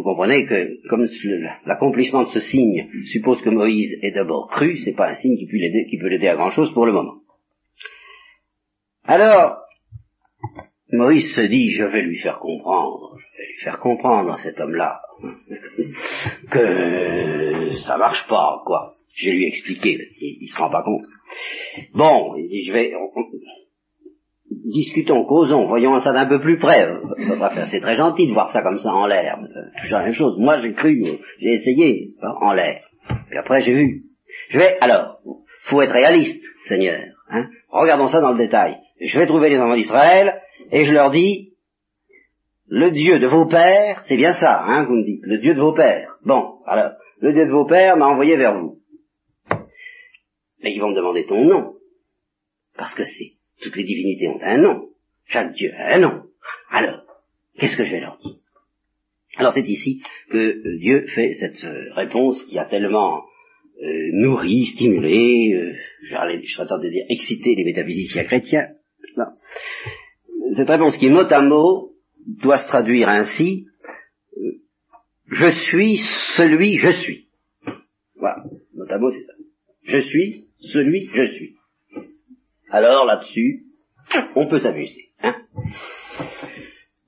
vous comprenez que comme l'accomplissement de ce signe suppose que Moïse est d'abord cru, c'est pas un signe qui peut l'aider, qui peut l'aider à grand chose pour le moment. Alors, Moïse se dit, je vais lui faire comprendre, je vais lui faire comprendre à cet homme-là *laughs* que ça marche pas, quoi. Je vais lui expliquer, parce qu'il se rend pas compte. Bon, il dit, je vais, discutons, causons, voyons ça d'un peu plus près. C'est très gentil de voir ça comme ça en l'air. Toujours la même chose. Moi, j'ai cru, j'ai essayé, en l'air. Et après, j'ai vu. Je vais, alors, faut être réaliste, Seigneur. Hein. Regardons ça dans le détail. Je vais trouver les enfants d'Israël et je leur dis, le Dieu de vos pères, c'est bien ça, hein, vous me dites, le Dieu de vos pères. Bon, alors, le Dieu de vos pères m'a envoyé vers vous. Mais ils vont me demander ton nom. Parce que c'est, toutes les divinités ont un nom. Chaque Dieu a un nom. Alors, qu'est-ce que je vais leur dire Alors c'est ici que euh, Dieu fait cette euh, réponse qui a tellement euh, nourri, stimulé, euh, je serais tenté de dire excité les métaphysiciens chrétiens. Cette réponse qui, mot à mot, doit se traduire ainsi, euh, je suis celui je suis. Voilà, mot mot c'est ça. Je suis celui je suis. Alors là-dessus, on peut s'amuser. Hein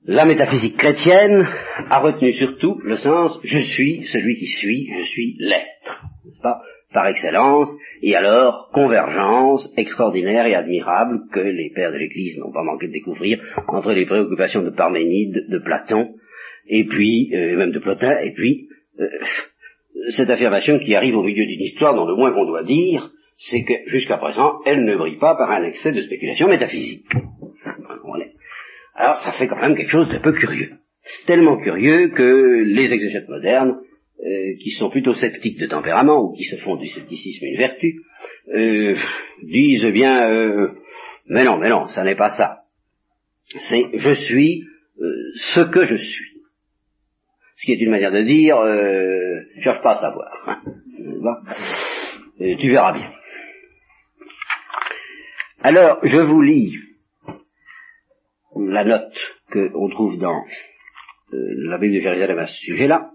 la métaphysique chrétienne a retenu surtout le sens je suis celui qui suis, je suis l'être, pas? Par excellence, et alors convergence extraordinaire et admirable que les pères de l'Église n'ont pas manqué de découvrir entre les préoccupations de Parménide, de Platon, et puis euh, même de Plotin, et puis euh, cette affirmation qui arrive au milieu d'une histoire dont le moins qu'on doit dire, c'est que jusqu'à présent, elle ne brille pas par un excès de spéculation métaphysique. Alors ça fait quand même quelque chose de peu curieux. Tellement curieux que les exégètes modernes, euh, qui sont plutôt sceptiques de tempérament, ou qui se font du scepticisme une vertu, euh, disent bien, euh, mais non, mais non, ça n'est pas ça. C'est je suis ce que je suis. Ce qui est une manière de dire, euh, cherche pas à savoir. Hein. tu verras bien. Alors, je vous lis la note qu'on trouve dans euh, la Bible de Jérusalem à ce sujet-là,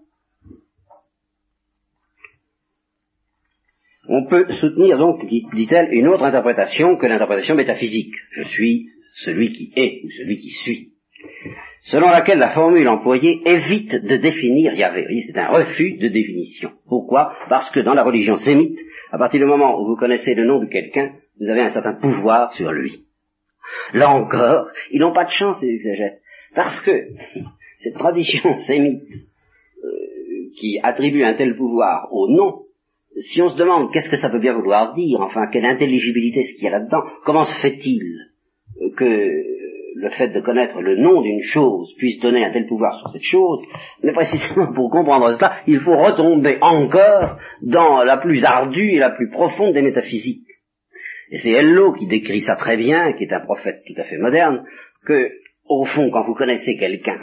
on peut soutenir donc, dit-elle, une autre interprétation que l'interprétation métaphysique. Je suis celui qui est ou celui qui suis. Selon laquelle la formule employée évite de définir Yahvé. C'est un refus de définition. Pourquoi? Parce que dans la religion sémite, à partir du moment où vous connaissez le nom de quelqu'un, vous avez un certain pouvoir sur lui. Là encore, ils n'ont pas de chance, les exégètes, parce que *laughs* cette tradition sémite euh, qui attribue un tel pouvoir au nom, si on se demande qu'est-ce que ça peut bien vouloir dire, enfin, quelle intelligibilité ce qu'il y a là-dedans, comment se fait-il que le fait de connaître le nom d'une chose puisse donner un tel pouvoir sur cette chose, mais précisément pour comprendre cela, il faut retomber encore dans la plus ardue et la plus profonde des métaphysiques. Et c'est Hello qui décrit ça très bien, qui est un prophète tout à fait moderne, que, au fond, quand vous connaissez quelqu'un,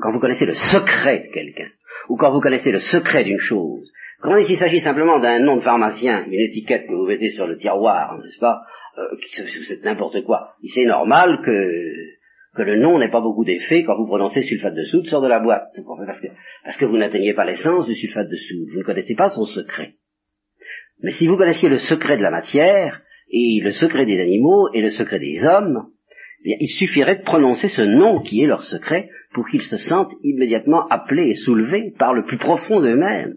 quand vous connaissez le secret de quelqu'un, ou quand vous connaissez le secret d'une chose, quand il s'agit simplement d'un nom de pharmacien, une étiquette que vous mettez sur le tiroir, n'est-ce pas, euh, c'est n'importe quoi, c'est normal que, que le nom n'ait pas beaucoup d'effet quand vous prononcez sulfate de soude sort de la boîte, parce que, parce que vous n'atteignez pas l'essence du sulfate de soude, vous ne connaissez pas son secret. Mais si vous connaissiez le secret de la matière, et le secret des animaux, et le secret des hommes, eh il suffirait de prononcer ce nom qui est leur secret pour qu'ils se sentent immédiatement appelés et soulevés par le plus profond d'eux-mêmes,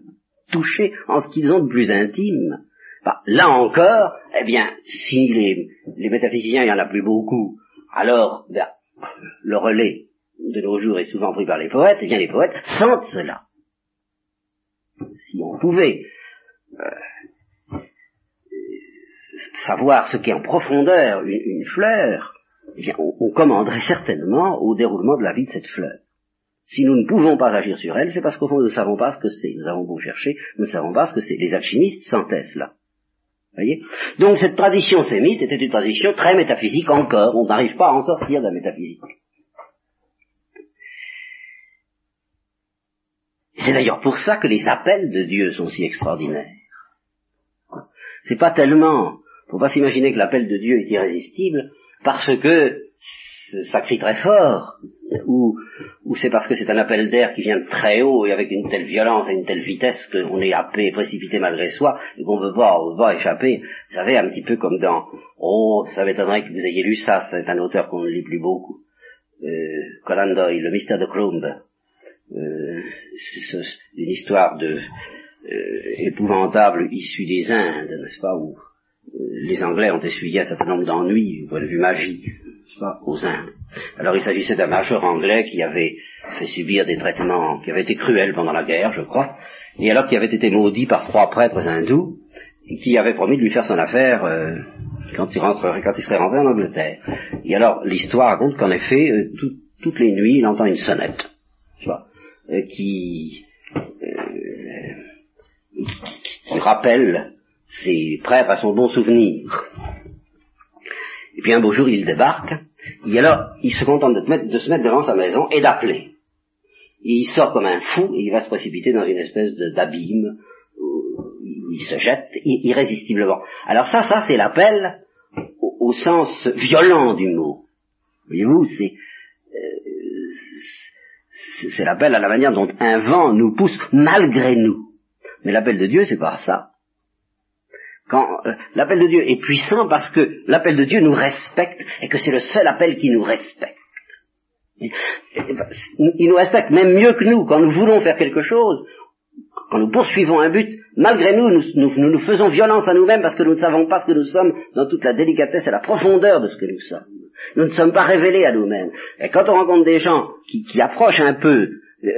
touchés en ce qu'ils ont de plus intime. Bah, là encore, eh bien, si les, métaphysiciens, il n'y en a plus beaucoup, alors ben, le relais de nos jours est souvent pris par les poètes, eh bien les poètes sentent cela. Si on pouvait euh, savoir ce qu'est en profondeur une, fleur, eh bien, on, commanderait certainement au déroulement de la vie de cette fleur. Si nous ne pouvons pas agir sur elle, c'est parce qu'au fond, nous ne savons pas ce que c'est. Nous avons beau chercher, nous ne savons pas ce que c'est. Les alchimistes sentaient cela. Voyez? Donc cette tradition sémite était une tradition très métaphysique encore. On n'arrive pas à en sortir de la métaphysique. C'est d'ailleurs pour ça que les appels de Dieu sont si extraordinaires. C'est pas tellement faut pas s'imaginer que l'appel de Dieu est irrésistible parce que ça crie très fort, ou, ou c'est parce que c'est un appel d'air qui vient de très haut et avec une telle violence et une telle vitesse qu'on est happé, précipité malgré soi, et qu'on veut pas, on veut pas échapper. Vous savez, un petit peu comme dans, oh, ça m'étonnerait que vous ayez lu ça, c'est un auteur qu'on ne lit plus beaucoup, euh, Doyle, Le mystère de Crumb. Euh, c'est une histoire de, euh, épouvantable issue des Indes, n'est-ce pas, où les Anglais ont essuyé un certain nombre d'ennuis du point de vue magique aux Indes. Alors il s'agissait d'un major anglais qui avait fait subir des traitements qui avaient été cruels pendant la guerre, je crois, et alors qu'il avait été maudit par trois prêtres hindous, et qui avaient promis de lui faire son affaire euh, quand, il serait rentré en Angleterre. Et alors l'histoire raconte qu'en effet, euh, toutes les nuits, il entend une sonnette, vois, euh, qui, qui rappelle ses prêtres à son bon souvenir. Et puis un beau jour, il débarque, et alors il se contente de, se mettre devant sa maison et d'appeler. Il sort comme un fou et il va se précipiter dans une espèce d'abîme où il se jette irrésistiblement. Alors ça, ça c'est l'appel au, sens violent du mot. Voyez-vous, c'est euh, c'est l'appel à la manière dont un vent nous pousse malgré nous. Mais l'appel de Dieu, c'est pas ça. Quand euh, l'appel de Dieu est puissant parce que l'appel de Dieu nous respecte et que c'est le seul appel qui nous respecte. Il nous respecte même mieux que nous. Quand nous voulons faire quelque chose, quand nous poursuivons un but, malgré nous, nous nous, faisons violence à nous-mêmes parce que nous ne savons pas ce que nous sommes dans toute la délicatesse et la profondeur de ce que nous sommes. Nous ne sommes pas révélés à nous-mêmes. Et quand on rencontre des gens qui, qui approchent un peu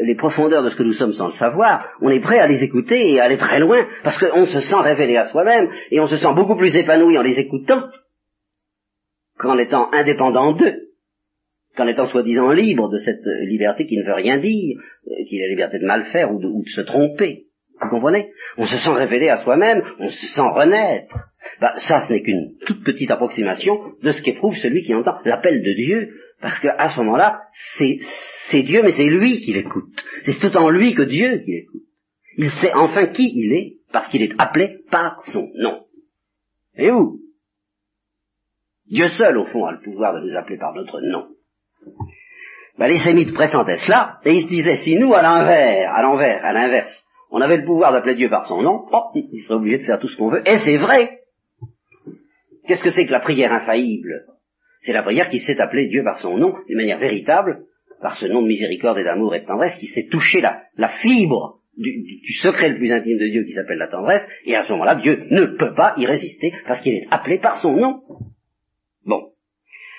les profondeurs de ce que nous sommes sans le savoir, on est prêt à les écouter et à aller très loin, parce qu'on se sent révélé à soi-même, et on se sent beaucoup plus épanoui en les écoutant qu'en étant indépendant d'eux qu'en étant soi-disant libre de cette liberté qui ne veut rien dire, euh, qui est la liberté de mal faire ou de, se tromper. Vous comprenez? On se sent révélé à soi-même, on se sent renaître. Bah, ça, ce n'est qu'une toute petite approximation de ce qu'éprouve celui qui entend l'appel de Dieu, parce qu'à ce moment-là, c'est Dieu, mais c'est lui qui l'écoute. C'est tout en lui que Dieu qui l'écoute. Il sait enfin qui il est, parce qu'il est appelé par son nom. Et où? Dieu seul, au fond, a le pouvoir de nous appeler par notre nom. Ben, les sémites pressentaient cela, et ils se disaient, si nous, à l'envers, à l'envers, à l'inverse, on avait le pouvoir d'appeler Dieu par son nom, oh, il serait obligé de faire tout ce qu'on veut, et c'est vrai. Qu'est-ce que c'est que la prière infaillible? C'est la prière qui sait appeler Dieu par son nom, d'une manière véritable, par ce nom de miséricorde et d'amour et de tendresse, qui sait toucher la, fibre du, secret le plus intime de Dieu qui s'appelle la tendresse, et à ce moment-là, Dieu ne peut pas y résister, parce qu'il est appelé par son nom. Bon.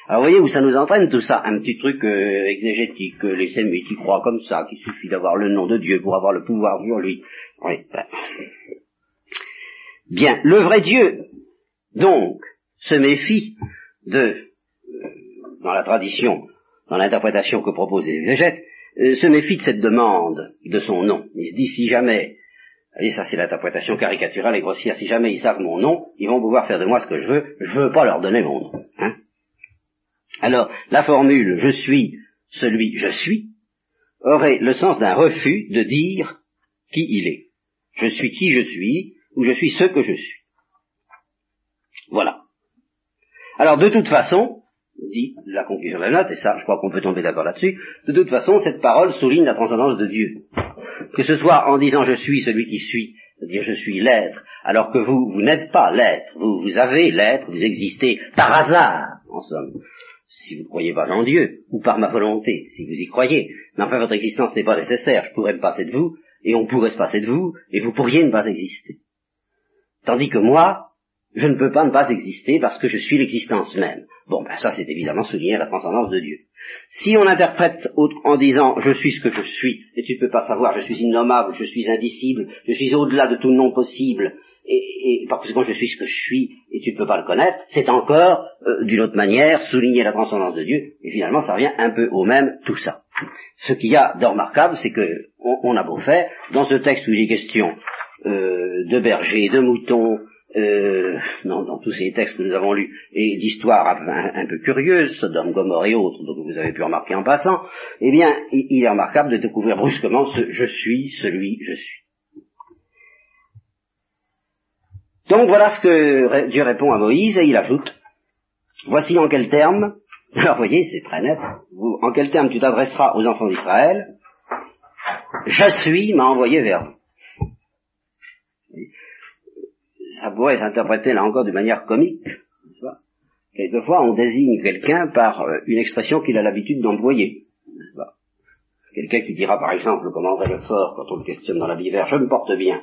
Alors vous voyez où ça nous entraîne tout ça, un petit truc euh, exégétique, les sémites qui croient comme ça, qu'il suffit d'avoir le nom de Dieu pour avoir le pouvoir sur lui. Oui, ben. Bien, le vrai Dieu, donc, se méfie de, euh, dans la tradition, dans l'interprétation que proposent les exégètes, euh, se méfie de cette demande de son nom. Il se dit si jamais, et ça c'est l'interprétation caricaturale et grossière, si jamais ils savent mon nom, ils vont pouvoir faire de moi ce que je veux, je veux pas leur donner mon nom. Hein alors, la formule je suis celui je suis aurait le sens d'un refus de dire qui il est. Je suis qui je suis, ou je suis ce que je suis. Voilà. Alors, de toute façon, dit la conclusion de la note, et ça, je crois qu'on peut tomber d'accord là-dessus, de toute façon, cette parole souligne la transcendance de Dieu. Que ce soit en disant je suis celui qui suis, c'est-à-dire je suis l'être, alors que vous, vous n'êtes pas l'être, vous, vous avez l'être, vous existez par hasard, en somme si vous ne croyez pas en Dieu, ou par ma volonté, si vous y croyez. Mais enfin, votre existence n'est pas nécessaire. Je pourrais me passer de vous, et on pourrait se passer de vous, et vous pourriez ne pas exister. Tandis que moi, je ne peux pas ne pas exister parce que je suis l'existence même. Bon, ben ça c'est évidemment souligné à la transcendance de Dieu. Si on interprète en disant je suis ce que je suis, et tu ne peux pas savoir, je suis innommable, je suis indicible, je suis au-delà de tout nom possible, et, et par conséquent je suis ce que je suis et tu ne peux pas le connaître, c'est encore, euh, d'une autre manière, souligner la transcendance de Dieu, et finalement ça revient un peu au même tout ça. Ce qu'il y a de remarquable, c'est que on, a beau faire, dans ce texte où il est question euh, de bergers, de moutons, euh, dans, tous ces textes que nous avons lus, et d'histoires un, peu curieuses, Sodome, Gomorre et autres, donc vous avez pu remarquer en passant, eh bien, il, il est remarquable de découvrir brusquement ce je suis, celui je suis. Donc voilà ce que Dieu répond à Moïse et il ajoute, voici en quels termes, *laughs* alors vous voyez, c'est très net, en quels termes tu t'adresseras aux enfants d'Israël, je suis m'a envoyé vers vous. Ça pourrait s'interpréter là encore de manière comique. Quelquefois, on désigne quelqu'un par euh, une expression qu'il a l'habitude d'employer. Quelqu'un qui dira par exemple, comme André Lefort, quand on le questionne dans la vie je me porte bien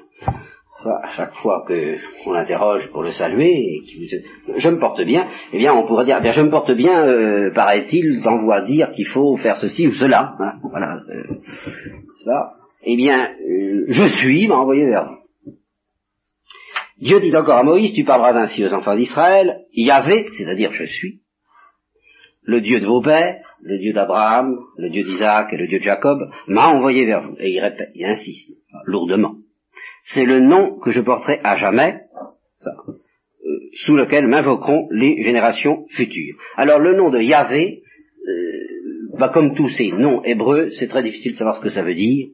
à chaque fois qu'on l'interroge pour le saluer, et je me porte bien, eh bien on pourrait dire, eh bien je me porte bien, euh, paraît-il, t'envoie dire qu'il faut faire ceci ou cela. Hein, voilà. Euh, eh bien, je suis m'a envoyé vers vous. Dieu dit encore à Moïse, tu parleras ainsi aux enfants d'Israël, Yahvé, c'est-à-dire je suis, le Dieu de vos pères, le Dieu d'Abraham, le Dieu d'Isaac et le Dieu de Jacob, m'a envoyé vers vous. Et il répète, il insiste, lourdement. C'est le nom que je porterai à jamais, euh, sous lequel m'invoqueront les générations futures. Alors le nom de Yahvé, euh, bah, comme tous ces noms hébreux, c'est très difficile de savoir ce que ça veut dire.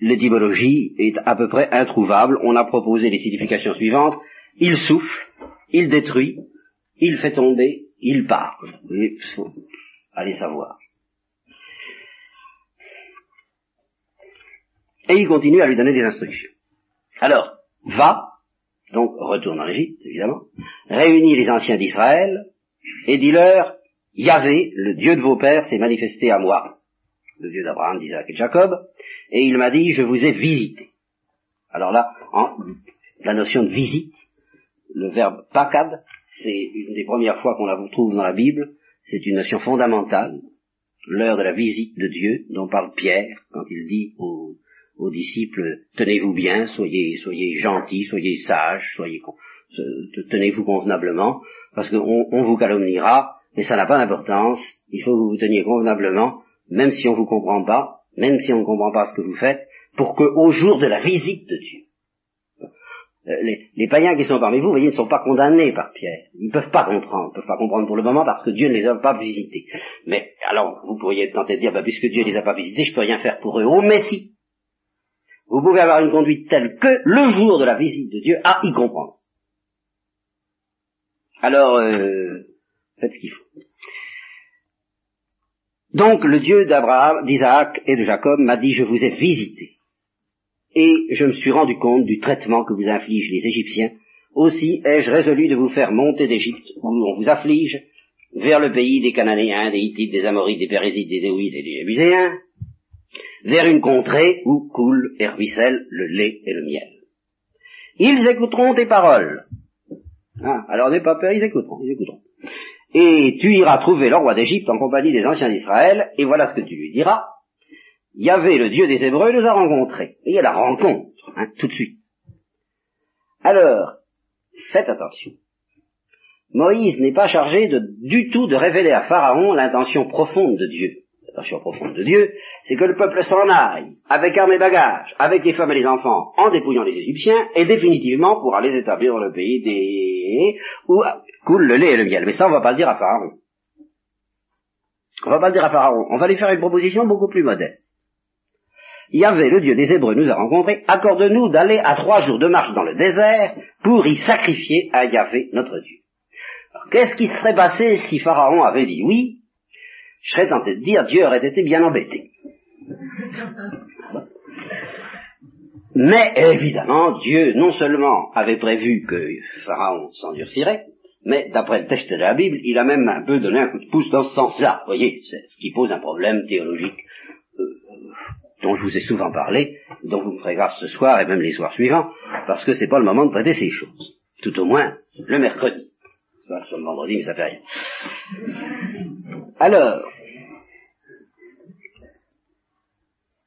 L'étymologie est à peu près introuvable. On a proposé les significations suivantes. Il souffle, il détruit, il fait tomber, il parle. allez savoir. Et il continue à lui donner des instructions. Alors, va, donc retourne en Égypte, évidemment, réunis les anciens d'Israël, et dis-leur, Yahvé, le Dieu de vos pères, s'est manifesté à moi, le Dieu d'Abraham, d'Isaac et de Jacob, et il m'a dit, je vous ai visité. Alors là, en, la notion de visite, le verbe pakad, c'est une des premières fois qu'on la trouve dans la Bible, c'est une notion fondamentale, l'heure de la visite de Dieu, dont parle Pierre quand il dit aux, disciples, tenez-vous bien, soyez, soyez gentils, soyez sages, soyez, tenez-vous convenablement, parce qu'on on vous calomniera, mais ça n'a pas d'importance, il faut que vous vous teniez convenablement, même si on ne vous comprend pas, même si on ne comprend pas ce que vous faites, pour qu'au jour de la visite de Dieu, euh, les, païens qui sont parmi vous, vous voyez, ne sont pas condamnés par Pierre. Ils ne peuvent pas comprendre, ne peuvent pas comprendre pour le moment parce que Dieu ne les a pas visités. Mais alors, vous pourriez tenté de dire, bah, puisque Dieu ne les a pas visités, je peux rien faire pour eux. Oh, mais si Vous pouvez avoir une conduite telle que le jour de la visite de Dieu, à y comprendre. Alors, euh, faites ce qu'il faut. Donc, le Dieu d'Abraham, d'Isaac et de Jacob m'a dit, je vous ai visité et je me suis rendu compte du traitement que vous infligent les Égyptiens. Aussi ai-je résolu de vous faire monter d'Égypte, où on vous afflige, vers le pays des Cananéens, des Hittites, des Amorites, des Pérésites, des Éouites et des Jébuséens, vers une contrée où coule et ruisselle le lait et le miel. Ils écouteront tes paroles. Ah, alors n'aie pas peur, ils écouteront, ils écouteront. Et tu iras trouver le roi d'Égypte en compagnie des anciens d'Israël, et voilà ce que tu lui diras. Yahvé, le Dieu des Hébreux, nous a rencontrés. Et il a la rencontre, hein, tout de suite. Alors, faites attention. Moïse n'est pas chargé du tout de révéler à Pharaon l'intention profonde de Dieu. Profonde de Dieu, c'est que le peuple s'en aille, avec armes et bagages, avec les femmes et les enfants, en dépouillant les Égyptiens, et définitivement pour aller établir dans le pays des... où coule le lait et le miel. Mais ça, on va pas le dire à Pharaon. On va pas le dire à Pharaon. On va lui faire une proposition beaucoup plus modeste. Yahvé, le Dieu des Hébreux, nous a rencontrés, accorde-nous d'aller à trois jours de marche dans le désert pour y sacrifier à Yahvé, notre Dieu. Qu'est-ce qui serait passé si Pharaon avait dit oui Je serais tenté de dire Dieu aurait été bien embêté. Mais évidemment, Dieu non seulement avait prévu que Pharaon s'endurcirait, mais d'après le texte de la Bible, il a même un peu donné un coup de pouce dans ce sens-là. Vous voyez, c'est ce qui pose un problème théologique dont je vous ai souvent parlé, dont vous me ferez grâce ce soir et même les soirs suivants, parce que c'est pas le moment de traiter ces choses. Tout au moins, le mercredi. Pas le vendredi, mais ça fait rien. Alors,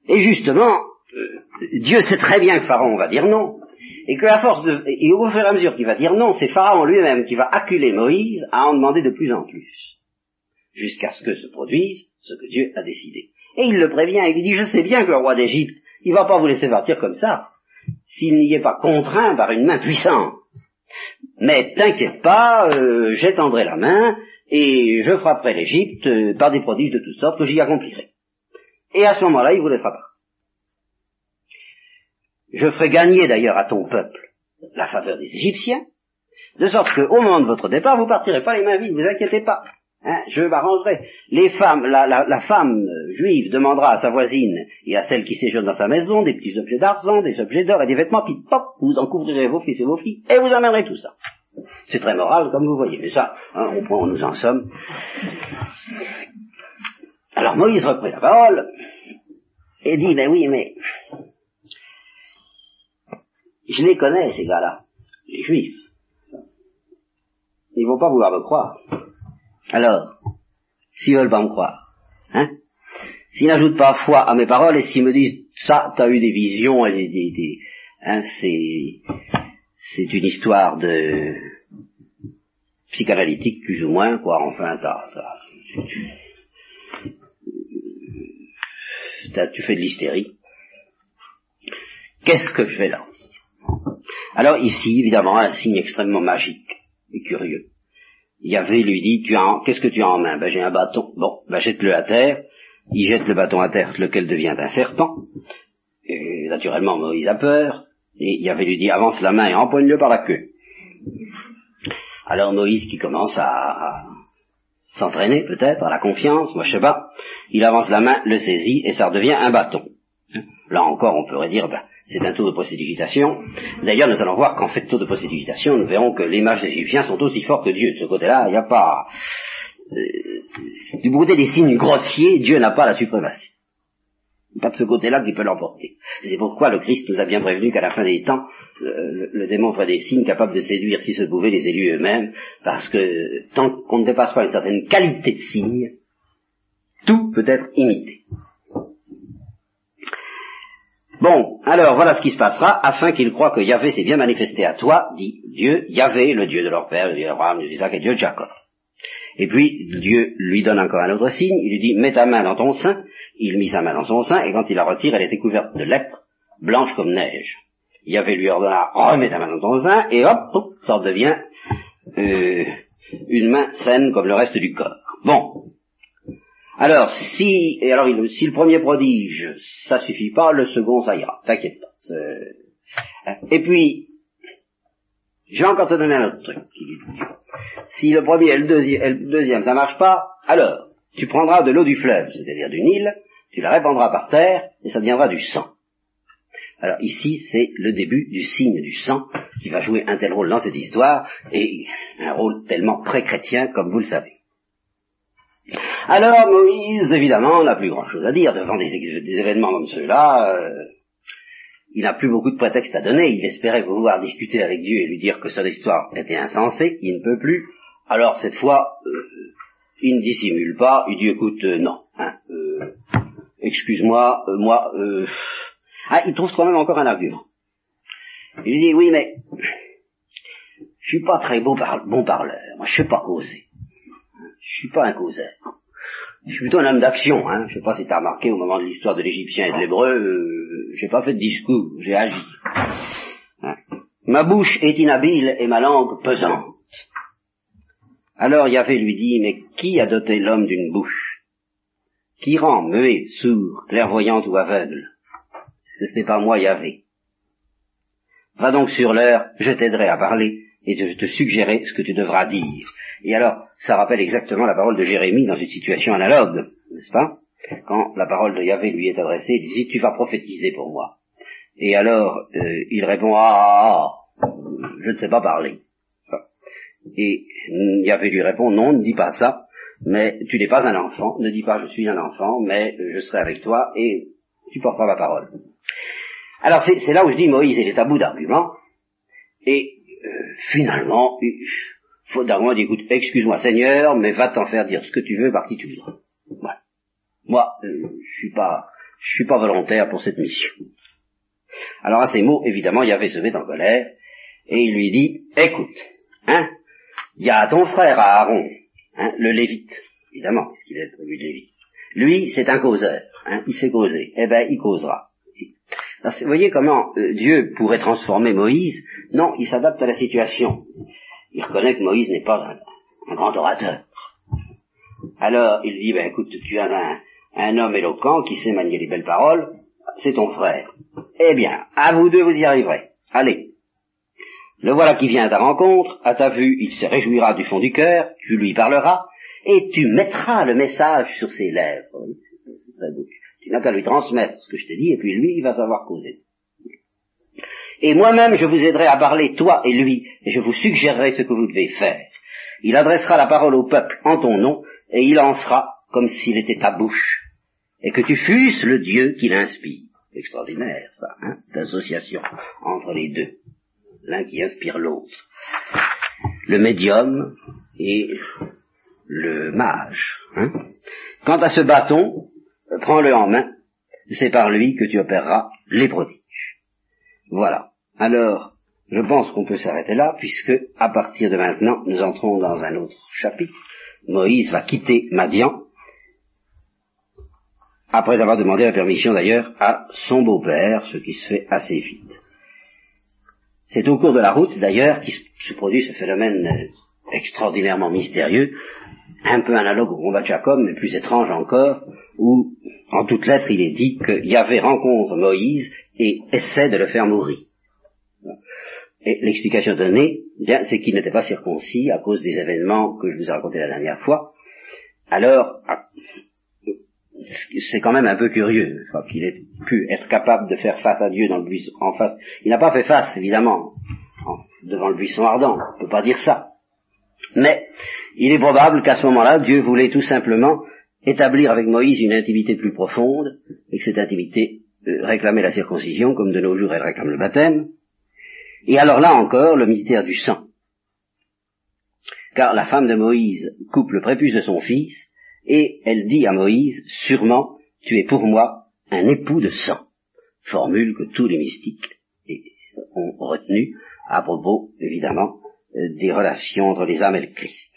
et justement, euh, Dieu sait très bien que Pharaon va dire non, et qu'à force de, et au fur et à mesure qu'il va dire non, c'est Pharaon lui-même qui va acculer Moïse à en demander de plus en plus, jusqu'à ce que se produise ce que Dieu a décidé. Et il le prévient, il lui dit, je sais bien que le roi d'Égypte, il va pas vous laisser partir comme ça, s'il n'y est pas contraint par une main puissante. Mais t'inquiète pas, euh, j'étendrai la main, et je frapperai l'Égypte euh, par des prodiges de toutes sortes que j'y accomplirai. Et à ce moment-là, il vous laissera pas. Je ferai gagner d'ailleurs à ton peuple la faveur des Égyptiens, de sorte qu'au moment de votre départ, vous partirez pas les mains vides, vous inquiétez pas. Hein, je m'arrangerai. Les femmes, la, femme juive demandera à sa voisine et à celle qui séjourne dans sa maison des petits objets d'argent, des objets d'or et des vêtements, puis pop, vous en couvrirez vos fils et vos filles, et vous amènerez tout ça. C'est très moral, comme vous voyez, mais ça, hein, au point où nous en sommes. Alors Moïse reprit la parole et dit, ben oui, mais je les connais, ces gars-là, les juifs. Ils vont pas vouloir me croire. Alors, s'ils veulent pas me croire, hein, s'ils n'ajoutent pas foi à mes paroles et s'ils me disent ça, t'as eu des visions et des, des, hein, c'est c'est une histoire de psychanalytique plus ou moins quoi. Enfin, t'as, t'as, tu fais de l'hystérie. Qu'est-ce que je vais là? Alors ici, évidemment, un signe extrêmement magique et curieux. Yahvé lui dit, tu as, qu'est-ce que tu as en main? Ben j'ai un bâton. Bon, ben jette-le à terre. Il jette le bâton à terre, lequel devient un serpent. Naturellement, Moïse a peur. Et Yahvé lui dit, avance la main et empoigne-le par la queue. Alors Moïse qui commence à, s'entraîner peut-être, à la confiance, moi je sais pas, il avance la main, le saisit et ça redevient un bâton. Là encore, on pourrait dire, ben, c'est un tour de possédigitation. D'ailleurs, nous allons voir qu'en fait tour de possédigitation, nous verrons que les mages égyptiens sont aussi forts que Dieu. De ce côté-là, il n'y a pas... Euh, du côté des signes grossiers, Dieu n'a pas la suprématie. Pas de ce côté-là qui peut l'emporter. C'est pourquoi le Christ nous a bien prévenu qu'à la fin des temps, le, démon ferait des signes capables de séduire, si ce pouvait, les élus eux-mêmes, parce que tant qu'on ne dépasse pas une certaine qualité de signes, tout peut être imité. Bon, alors voilà ce qui se passera, afin qu'ils croient que Yahvé s'est bien manifesté à toi, dit Dieu, Yahvé, le Dieu de leur père, le Dieu d'Abraham, le Dieu d'Isaac et Dieu de Jacob. Et puis Dieu lui donne encore un autre signe, il lui dit Mets ta main dans ton sein, il mit sa main dans son sein, et quand il la retire, elle était couverte de lèpre, blanche comme neige. Yahvé lui ordonna Remets ta main dans ton sein, et hop, ça devient euh, une main saine comme le reste du corps. Bon, alors, si, et alors, si le premier prodige, ça suffit pas, le second, ça ira. T'inquiète pas. Et puis, je vais encore te donner un autre truc. Si le premier et le deuxième, ça marche pas, alors, tu prendras de l'eau du fleuve, c'est-à-dire du Nil, tu la répandras par terre, et ça deviendra du sang. Alors ici, c'est le début du signe du sang qui va jouer un tel rôle dans cette histoire, et un rôle tellement pré-chrétien, comme vous le savez. Alors Moïse, évidemment, n'a plus grand-chose à dire devant des, événements comme ceux-là. Euh, il n'a plus beaucoup de prétextes à donner. Il espérait pouvoir discuter avec Dieu et lui dire que son histoire était insensée. Il ne peut plus. Alors cette fois, euh, il ne dissimule pas. Il dit, écoute, euh, non. Hein, excuse-moi, moi... Ah, il trouve quand même encore un argument. Il dit, oui, mais je suis pas très bon, parleur. Moi, je sais pas causer. Je suis pas un causeur. Je suis plutôt un homme d'action. Hein. Je sais pas si tu as remarqué au moment de l'histoire de l'Égyptien et de l'Hébreu, euh, j'ai pas fait de discours, j'ai agi. Hein. Ma bouche est inhabile et ma langue pesante. Alors Yahvé lui dit, mais qui a doté l'homme d'une bouche? Qui rend muet, sourd, clairvoyant ou aveugle? Est-ce que ce n'est pas moi Yahvé? Va donc sur l'heure, je t'aiderai à parler et je te suggérer ce que tu devras dire. Et alors, ça rappelle exactement la parole de Jérémie dans une situation analogue, n'est-ce pas? Quand la parole de Yahvé lui est adressée, il dit, tu vas prophétiser pour moi. Et alors, euh, il répond, ah, ah, ah, je ne sais pas parler. Et Yahvé lui répond, non, ne dis pas ça, mais tu n'es pas un enfant, ne dis pas je suis un enfant, mais je serai avec toi et tu porteras ma parole. Alors c'est là où je dis Moïse il est à bout d'arguments, et euh, finalement, faut d'un dit, écoute, excuse-moi Seigneur, mais va t'en faire dire ce que tu veux par qui tu voudras. Voilà. Moi, euh, je suis pas, je suis pas volontaire pour cette mission. Alors à ces mots, évidemment, il avait se met en colère, et il lui dit, écoute, hein, il y a ton frère Aaron, hein, le Lévite, évidemment, puisqu'il est prévu de Lévite? Lui, c'est un causeur, hein, il sait causer, eh ben, il causera. Vous voyez comment euh, Dieu pourrait transformer Moïse Non, il s'adapte à la situation il reconnaît que Moïse n'est pas un, grand orateur. Alors il dit, ben écoute, tu as un, homme éloquent qui sait manier les belles paroles, c'est ton frère. Eh bien, à vous deux, vous y arriverez. Allez. Le voilà qui vient à ta rencontre, à ta vue, il se réjouira du fond du cœur, tu lui parleras, et tu mettras le message sur ses lèvres. Tu n'as qu'à lui transmettre ce que je t'ai dit, et puis lui, il va savoir causer et moi-même je vous aiderai à parler, toi et lui, et je vous suggérerai ce que vous devez faire. Il adressera la parole au peuple en ton nom, et il en sera comme s'il était ta bouche, et que tu fusses le Dieu qui l'inspire. Extraordinaire, ça, hein, d'association entre les deux, l'un qui inspire l'autre. Le médium et le mage. Hein. Quant à ce bâton, prends-le en main, c'est par lui que tu opéreras les prodiges. Voilà. Alors, je pense qu'on peut s'arrêter là, puisque, à partir de maintenant, nous entrons dans un autre chapitre. Moïse va quitter Madian, après avoir demandé la permission d'ailleurs à son beau-père, ce qui se fait assez vite. C'est au cours de la route, d'ailleurs, qu'il se produit ce phénomène extraordinairement mystérieux, un peu analogue au combat de Jacob, mais plus étrange encore, où, en toutes lettres, il est dit que Yahvé rencontre Moïse et essaie de le faire mourir. Et l'explication donnée, bien, c'est qu'il n'était pas circoncis à cause des événements que je vous ai racontés la dernière fois. Alors, c'est quand même un peu curieux qu'il ait pu être capable de faire face à Dieu dans le buisson en face. Il n'a pas fait face, évidemment, devant le buisson ardent. On ne peut pas dire ça. Mais il est probable qu'à ce moment-là, Dieu voulait tout simplement établir avec Moïse une intimité plus profonde, et que cette intimité euh, réclamait la circoncision, comme de nos jours elle réclame le baptême. Et alors là encore, le mystère du sang. Car la femme de Moïse coupe le prépuce de son fils, et elle dit à Moïse, sûrement, tu es pour moi un époux de sang. Formule que tous les mystiques ont retenue à propos, évidemment, euh, des relations entre les âmes et le Christ.